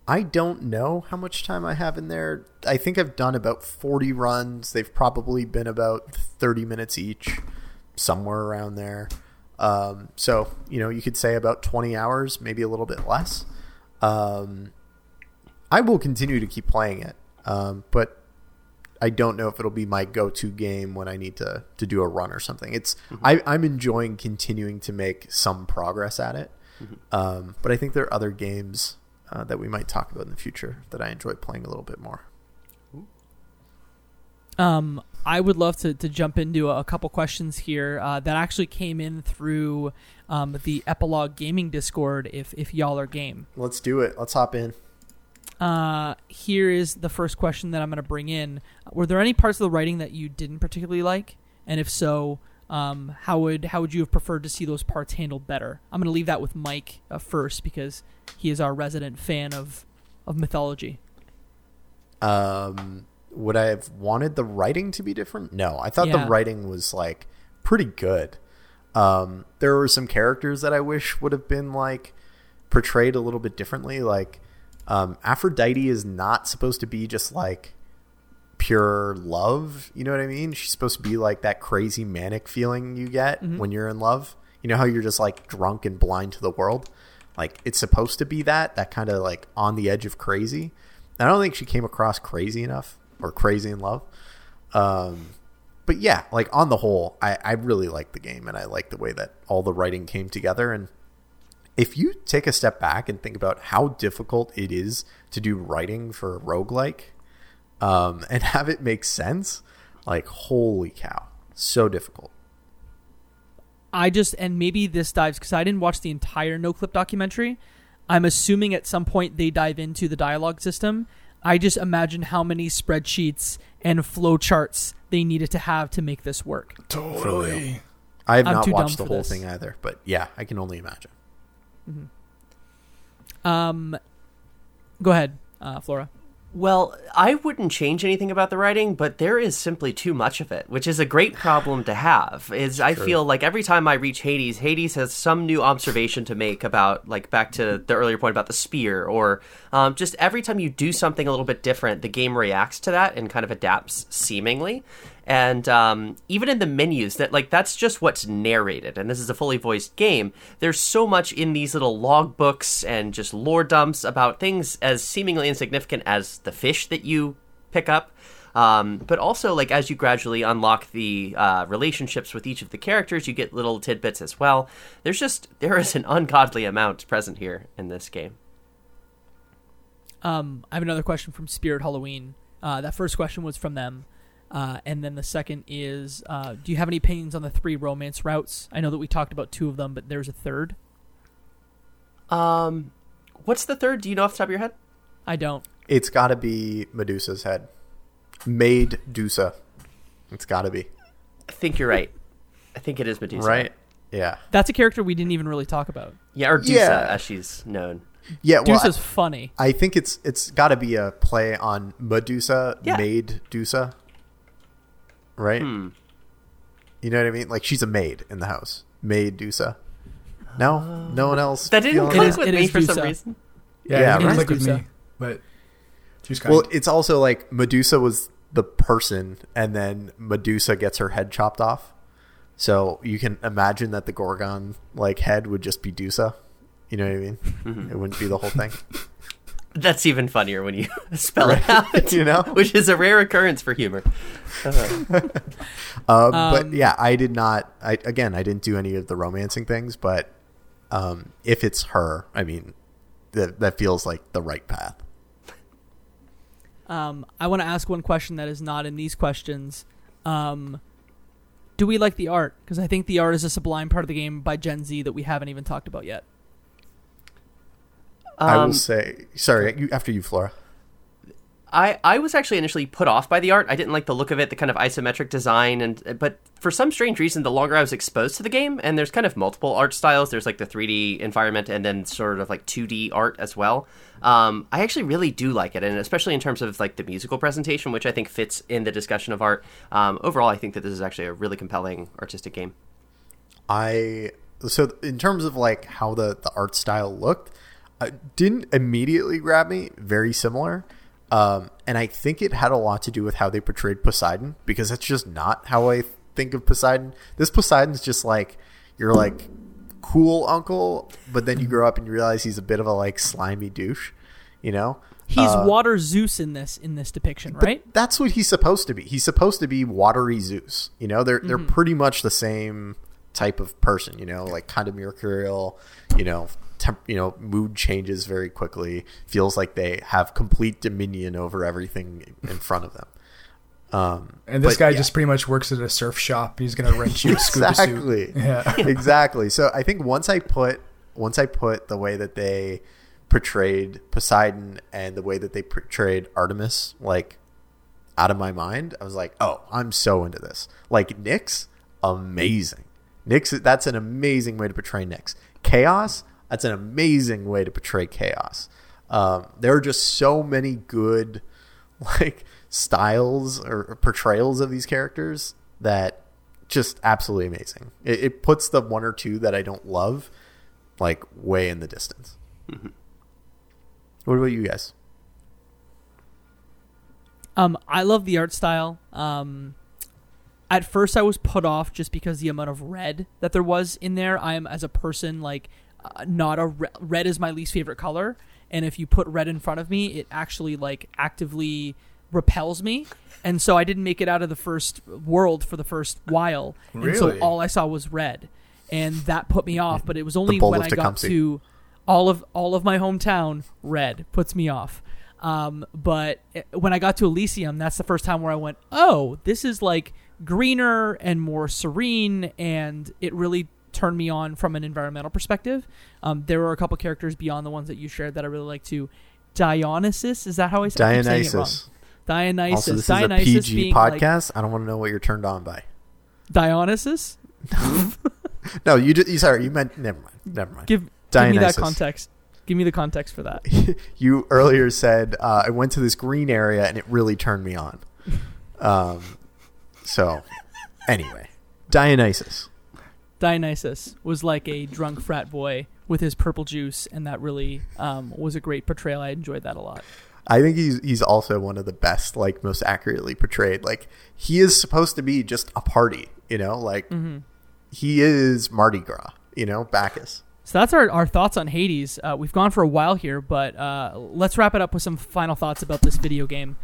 I don't know how much time I have in there. I think I've done about 40 runs. They've probably been about 30 minutes each, somewhere around there. Um, so, you know, you could say about 20 hours, maybe a little bit less. Um, I will continue to keep playing it, um, but I don't know if it'll be my go-to game when I need to, to do a run or something. It's I, I'm enjoying continuing to make some progress at it, um, but I think there are other games uh, that we might talk about in the future that I enjoy playing a little bit more. Um, I would love to, to jump into a, couple questions here uh, that actually came in through um, the Epilogue Gaming Discord. If if y'all are game, Let's do it. Let's hop in. uh, here is the first question that I'm going to bring in. Were there any parts of the writing that you didn't particularly like? And if so, Um, how would how would you have preferred to see those parts handled better? I'm going to leave that with Mike uh, first because he is our resident fan of of mythology. Um, would I have wanted the writing to be different? No, I thought Yeah. the writing was like pretty good. Um, there were some characters that I wish would have been like portrayed a little bit differently. Like, um, Aphrodite is not supposed to be just like pure love. You know what I mean? She's supposed to be like that crazy manic feeling you get when you're in love. You know how you're just like drunk and blind to the world? Like, it's supposed to be that, that kind of like on the edge of crazy. I don't think she came across crazy enough or crazy in love. Um, but yeah, like on the whole, I, I really like the game and I like the way that all the writing came together. And if you take a step back and think about how difficult it is to do writing for a roguelike um, and have it make sense, like holy cow, so difficult. I just and maybe this dives because I didn't watch the entire Noclip documentary. I'm assuming at some point they dive into the dialogue system. I just imagine how many spreadsheets and flowcharts they needed to have to make this work. Totally. I have I'm not watched the whole this. thing either, but yeah, I can only imagine. Um, go ahead, uh, Flora. Well, I wouldn't change anything about the writing, but there is simply too much of it, which is a great problem to have. Is I feel like every time I reach Hades, Hades has some new observation to make about, like back to the earlier point about the spear, or um, just every time you do something a little bit different, the game reacts to that and kind of adapts seemingly. And um, even in the menus, that like that's just what's narrated, and this is a fully voiced game. There's so much in these little log books and just lore dumps about things as seemingly insignificant as the fish that you pick up. Um, but also, like as you gradually unlock the uh, relationships with each of the characters, you get little tidbits as well. There's just there is an ungodly amount present here in this game. Um, I have another question from Spirit Halloween. Uh, that first question was from them. Uh, and then the second is uh, Do you have any opinions on the three romance routes? I know that we talked about two of them, but there's a third. Um, what's the third? Do you know off the top of your head? I don't. It's got to be Medusa's head. Made Dusa. It's got to be. I think you're right. I think it is Medusa. Right? Yeah. That's a character we didn't even really talk about. Yeah, or Dusa, Yeah. as she's known. Yeah, well, Deuce is I, funny. I think it's it's got to be a play on Medusa Yeah. made Dusa. Right? Hmm. You know what I mean? Like she's a maid in the house. Maid Dusa. No? No one else? That didn't feeling click with it me is for some reason. Yeah, Yeah, it didn't right. click with me, but she was kind. Well, it's also like Medusa was the person, and then Medusa gets her head chopped off. So you can imagine that the Gorgon like head would just be Dusa. You know what I mean? Mm-hmm. It wouldn't be the whole thing. That's even funnier when you spell it out. You know? which is a rare occurrence for humor. Um, but Um, yeah, I did not. I again, I didn't do any of the romancing things. But um, if it's her, I mean, that that feels like the right path. Um, I want to ask one question that is not in these questions. Um, do we like the art? Because I think the art is a sublime part of the game by Jen Zee that we haven't even talked about yet. I Um, will say, sorry, you, after you, Flora. I, I was actually initially put off by the art. I didn't like the look of it, the kind of isometric design, and but for some strange reason, the longer I was exposed to the game, and there's kind of multiple art styles. There's like the 3D environment, and then sort of like 2D art as well. Um, I actually really do like it, and especially in terms of like the musical presentation, which I think fits in the discussion of art. Um, overall, I think that this is actually a really compelling artistic game. I so in terms of like how the the art style looked, uh, didn't immediately grab me. Very similar, um, and I think it had a lot to do with how they portrayed Poseidon because that's just not how I think of Poseidon. This Poseidon's just like you're like cool uncle, but then you grow up and you realize he's a bit of a like slimy douche, you know. He's Uh, water Zeus in this in this depiction, right? that's what he's supposed to be. He's supposed to be watery Zeus. You know, they're they're Mm-hmm. pretty much the same type of person. You know, like kind of mercurial. You know, temp, you know, mood changes very quickly. Feels like they have complete dominion over everything in front of them. Um, and this but guy yeah. just pretty much works at a surf shop. He's gonna rent you a scuba suit. exactly Yeah. exactly so i think once i put once i put the way that they portrayed poseidon and the way that they portrayed artemis like out of my mind i was like oh i'm so into this like nyx amazing. Nyx, that's an amazing way to portray Nyx. Chaos, that's an amazing way to portray chaos. Um, there are just so many good, like styles or portrayals of these characters that just absolutely amazing. It, it puts the one or two that I don't love like way in the distance. Mm-hmm. What about you guys? Um, I love the art style. Um, at first, I was put off just because the amount of red that there was in there. I am, as a person, like uh, not a re- red is my least favorite color, and if you put red in front of me, it actually like actively repels me. And so I didn't make it out of the first world for the first while, and so all I saw was red, and that put me off. But it was only when I got to all of all of my hometown red puts me off. Um, but eh, when I got to Elysium, that's the first time where I went, "Oh, this is like greener and more serene," and it really turned me on from an environmental perspective. Um, there were a couple characters beyond the ones that you shared that I really like too. Dionysus, is that how I say I it wrong. Dionysus. Dionysus. Also, this Dionysus is a PG being like- podcast. I don't want to know what you're turned on by. Dionysus. No, you did. You sorry, you meant. Never mind. Never mind. Give give me that context. Give me the context for that. you earlier said uh, I went to this green area and it really turned me on. Um, so, anyway, Dionysus. Dionysus was like a drunk frat boy with his purple juice, and that really um, was a great portrayal. I enjoyed that a lot. I think he's he's also one of the best, like most accurately portrayed. Like he is supposed to be just a party, you know, like he is Mardi Gras, you know, Bacchus. So that's our, our thoughts on Hades. Uh, we've gone for a while here, but uh, let's wrap it up with some final thoughts about this video game.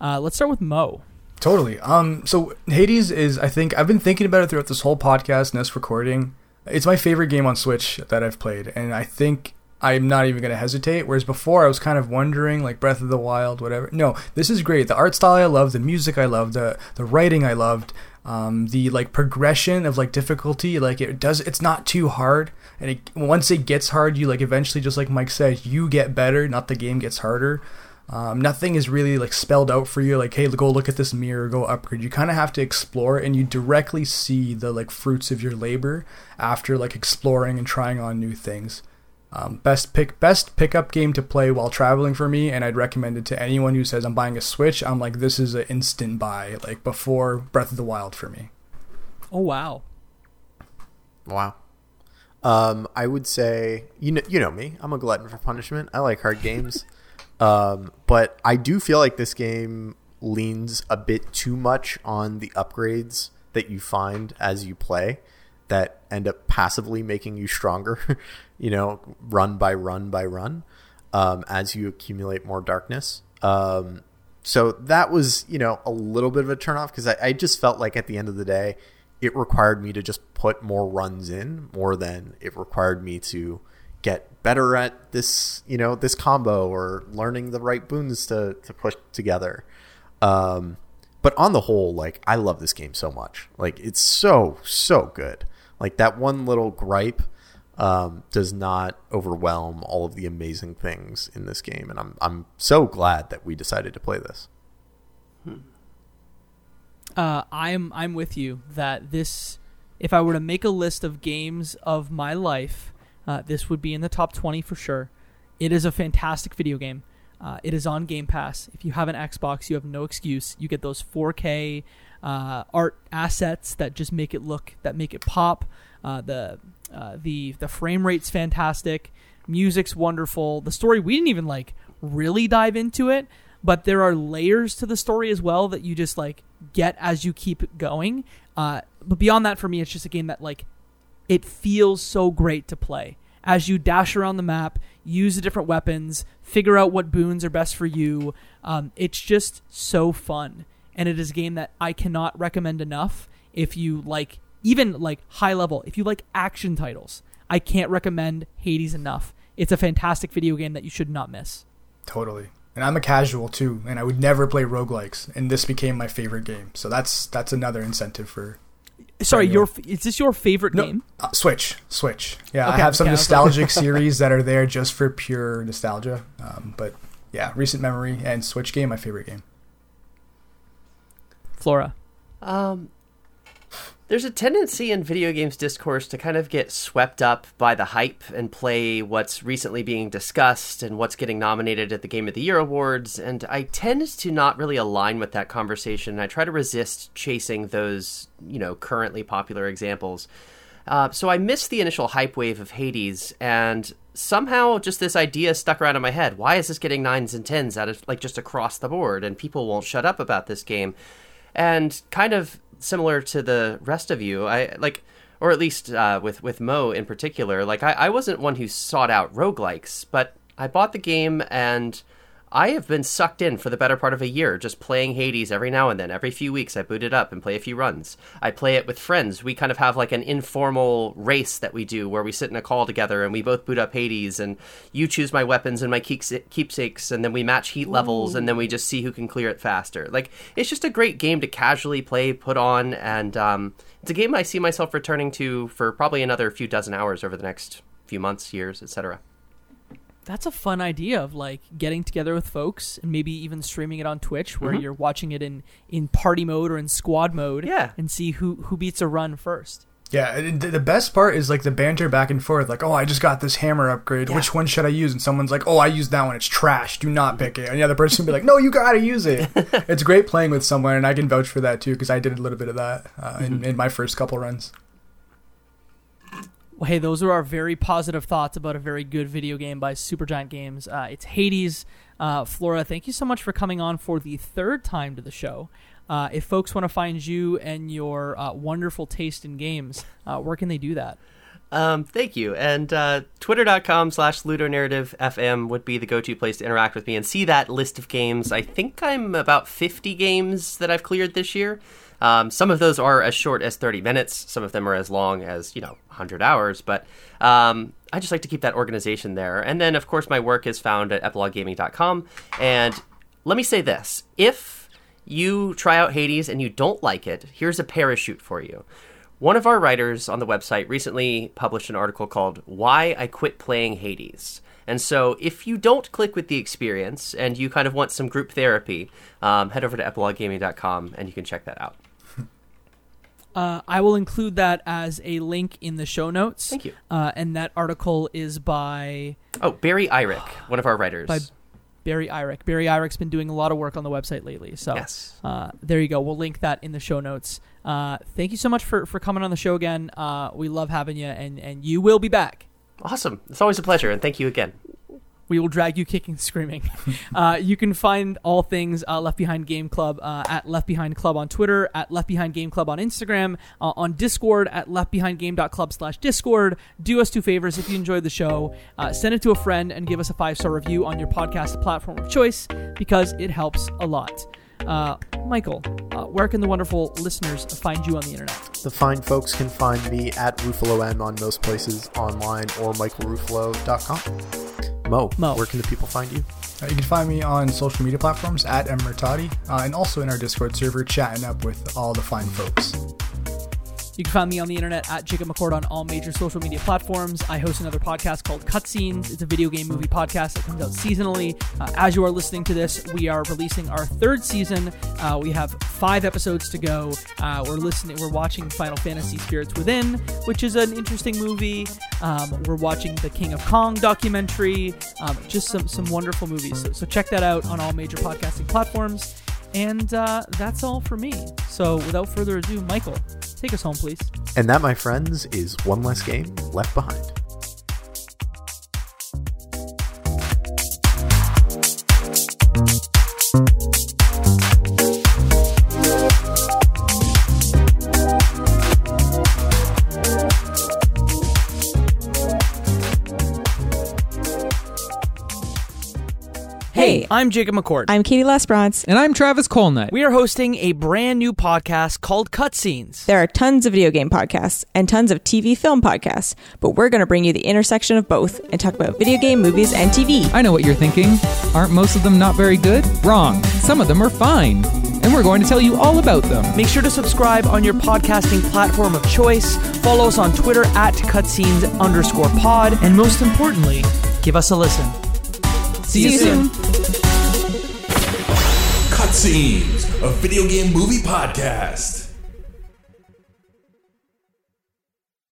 Uh, let's start with Mo. Totally. Um. So Hades is, I think, I've been thinking about it throughout this whole podcast and this recording. It's my favorite game on Switch that I've played, and I think I'm not even gonna hesitate. Whereas before, I was kind of wondering, like Breath of the Wild, whatever. No, this is great. The art style I love, the music I love, the the writing I loved, um, the like progression of like difficulty. Like it does, it's not too hard, and it, once it gets hard, you like eventually, just like Mike said, you get better, not the game gets harder. Um, nothing is really like spelled out for you. Like, hey, go look at this mirror, go upgrade. You kind of have to explore, and you directly see the like fruits of your labor after like exploring and trying on new things. Um, best pick, best pickup game to play while traveling for me, and I'd recommend it to anyone who says I'm buying a Switch. I'm like, this is an instant buy, like before Breath of the Wild for me. Oh wow, Wow. Um, I would say you know you know me. I'm a glutton for punishment. I like hard games, um, but I do feel like this game leans a bit too much on the upgrades that you find as you play that end up passively making you stronger. you know, run by run by run um, as you accumulate more darkness. Um, so that was you know a little bit of a turnoff because I, I just felt like at the end of the day it required me to just put more runs in more than it required me to get better at this you know this combo or learning the right boons to, to push together. Um, but on the whole like i love this game so much. Like it's so so good. Like that one little gripe um, does not overwhelm all of the amazing things in this game. And i'm, I'm so glad that we decided to play this. Uh, I'm I'm with you that this. If I were to make a list of games of my life, uh, this would be in the top twenty for sure. It is a fantastic video game. Uh, it is on Game Pass. If you have an Xbox, you have no excuse. You get those 4K uh, art assets that just make it look, that make it pop. Uh, the uh, the the frame rate's fantastic. Music's wonderful. The story we didn't even like really dive into it, but there are layers to the story as well that you just like get as you keep going. Uh, but beyond that, for me, it's just a game that like it feels so great to play as you dash around the map, use the different weapons, figure out what boons are best for you. Um, it's just so fun, and it is a game that I cannot recommend enough. If you like, even like high level, if you like action titles, I can't recommend Hades enough. It's a fantastic video game that you should not miss. Totally. And I'm a casual too, and I would never play roguelikes, and this became my favorite game. So that's that's another incentive for Sorry, Sorry, your is this your favorite No, game? uh, Switch, Switch. Yeah, I have some okay, I was nostalgic series that are there just for pure nostalgia. Um, but yeah, recent memory and Switch game, my favorite game. Flora. Um, There's a tendency in video games discourse to kind of get swept up by the hype and play what's recently being discussed and what's getting nominated at the Game of the Year awards, and I tend to not really align with that conversation. I try to resist chasing those, you know, currently popular examples. Uh, so I missed the initial hype wave of Hades, and somehow just this idea stuck around in my head. Why is this getting nines and tens out of like just across the board, and people won't shut up about this game? And kind of similar to the rest of you, I like, or at least uh, with with Mo in particular. Like I, I wasn't one who sought out roguelikes, but I bought the game and I have been sucked in for the better part of a year, just playing Hades every now and then. Every few weeks, I boot it up and play a few runs. I play it with friends. We kind of have like an informal race that we do where we sit in a call together and we both boot up Hades, and you choose my weapons and my keepsakes, and then we match heat levels, and then we just see who can clear it faster. Like, it's just a great game to casually play, put on, and um, it's a game I see myself returning to for probably another few dozen hours over the next few months, years, etc that's a fun idea of like getting together with folks and maybe even streaming it on Twitch where mm-hmm. you're watching it in in party mode or in squad mode yeah. and see who who beats a run first. Yeah, the best part is like the banter back and forth. Like, oh, I just got this hammer upgrade. Yeah. Which one should I use? And someone's like, oh, I use that one. It's trash. Do not pick it. And the other person will be like, no, you gotta use it. it's great playing with someone, and I can vouch for that too because I did a little bit of that uh, in, mm-hmm. in my first couple runs. Well, hey, those are our very positive thoughts about a very good video game by Supergiant Games. Uh, it's Hades. Uh, Flora, thank you so much for coming on for the third time to the show. Uh, if folks want to find you and your uh, wonderful taste in games, uh, where can they do that? Um, thank you. And uh, twitter.com slash ludonarrative FM would be the go to place to interact with me and see that list of games. I think I'm about 50 games that I've cleared this year. Um, some of those are as short as 30 minutes. Some of them are as long as, you know, 100 hours. But um, I just like to keep that organization there. And then, of course, my work is found at epiloguegaming.com. And let me say this if you try out Hades and you don't like it, here's a parachute for you. One of our writers on the website recently published an article called Why I Quit Playing Hades. And so, if you don't click with the experience and you kind of want some group therapy, um, head over to epiloguegaming.com and you can check that out. Uh, I will include that as a link in the show notes. Thank you. Uh, and that article is by oh Barry Eyrich, one of our writers. By Barry Eyrich. Barry Eyrich's been doing a lot of work on the website lately. So yes. Uh, there you go. We'll link that in the show notes. Uh, thank you so much for, for coming on the show again. Uh, we love having you, and, and you will be back. Awesome. It's always a pleasure, and thank you again we will drag you kicking, and screaming. uh, you can find all things uh, Left Behind Game Club uh, at Left Behind Club on Twitter, at Left Behind Game Club on Instagram, uh, on Discord at left behind leftbehindgame.club slash Discord. Do us two favors if you enjoyed the show, uh, send it to a friend and give us a five star review on your podcast platform of choice because it helps a lot. Uh, Michael, uh, where can the wonderful listeners find you on the internet? The fine folks can find me at RuffaloM on most places online or michaelruffalo.com. Mo, Mo, where can the people find you? Uh, you can find me on social media platforms at Mmertati, uh, and also in our Discord server chatting up with all the fine folks. You can find me on the internet at Jacob McCord on all major social media platforms. I host another podcast called Cutscenes. It's a video game movie podcast that comes out seasonally. Uh, as you are listening to this, we are releasing our third season. Uh, we have five episodes to go. Uh, we're listening. We're watching Final Fantasy Spirits Within, which is an interesting movie. Um, we're watching the King of Kong documentary. Um, just some some wonderful movies. So, so check that out on all major podcasting platforms. And uh, that's all for me. So without further ado, Michael, take us home, please. And that, my friends, is one less game left behind. Hey, I'm Jacob McCord. I'm Katie Lesbrance. And I'm Travis Colnut. We are hosting a brand new podcast called Cutscenes. There are tons of video game podcasts and tons of TV film podcasts, but we're going to bring you the intersection of both and talk about video game, movies, and TV. I know what you're thinking. Aren't most of them not very good? Wrong. Some of them are fine. And we're going to tell you all about them. Make sure to subscribe on your podcasting platform of choice. Follow us on Twitter at cutscenes underscore pod. And most importantly, give us a listen. See, you, soon. Cutscenes, a video game movie podcast.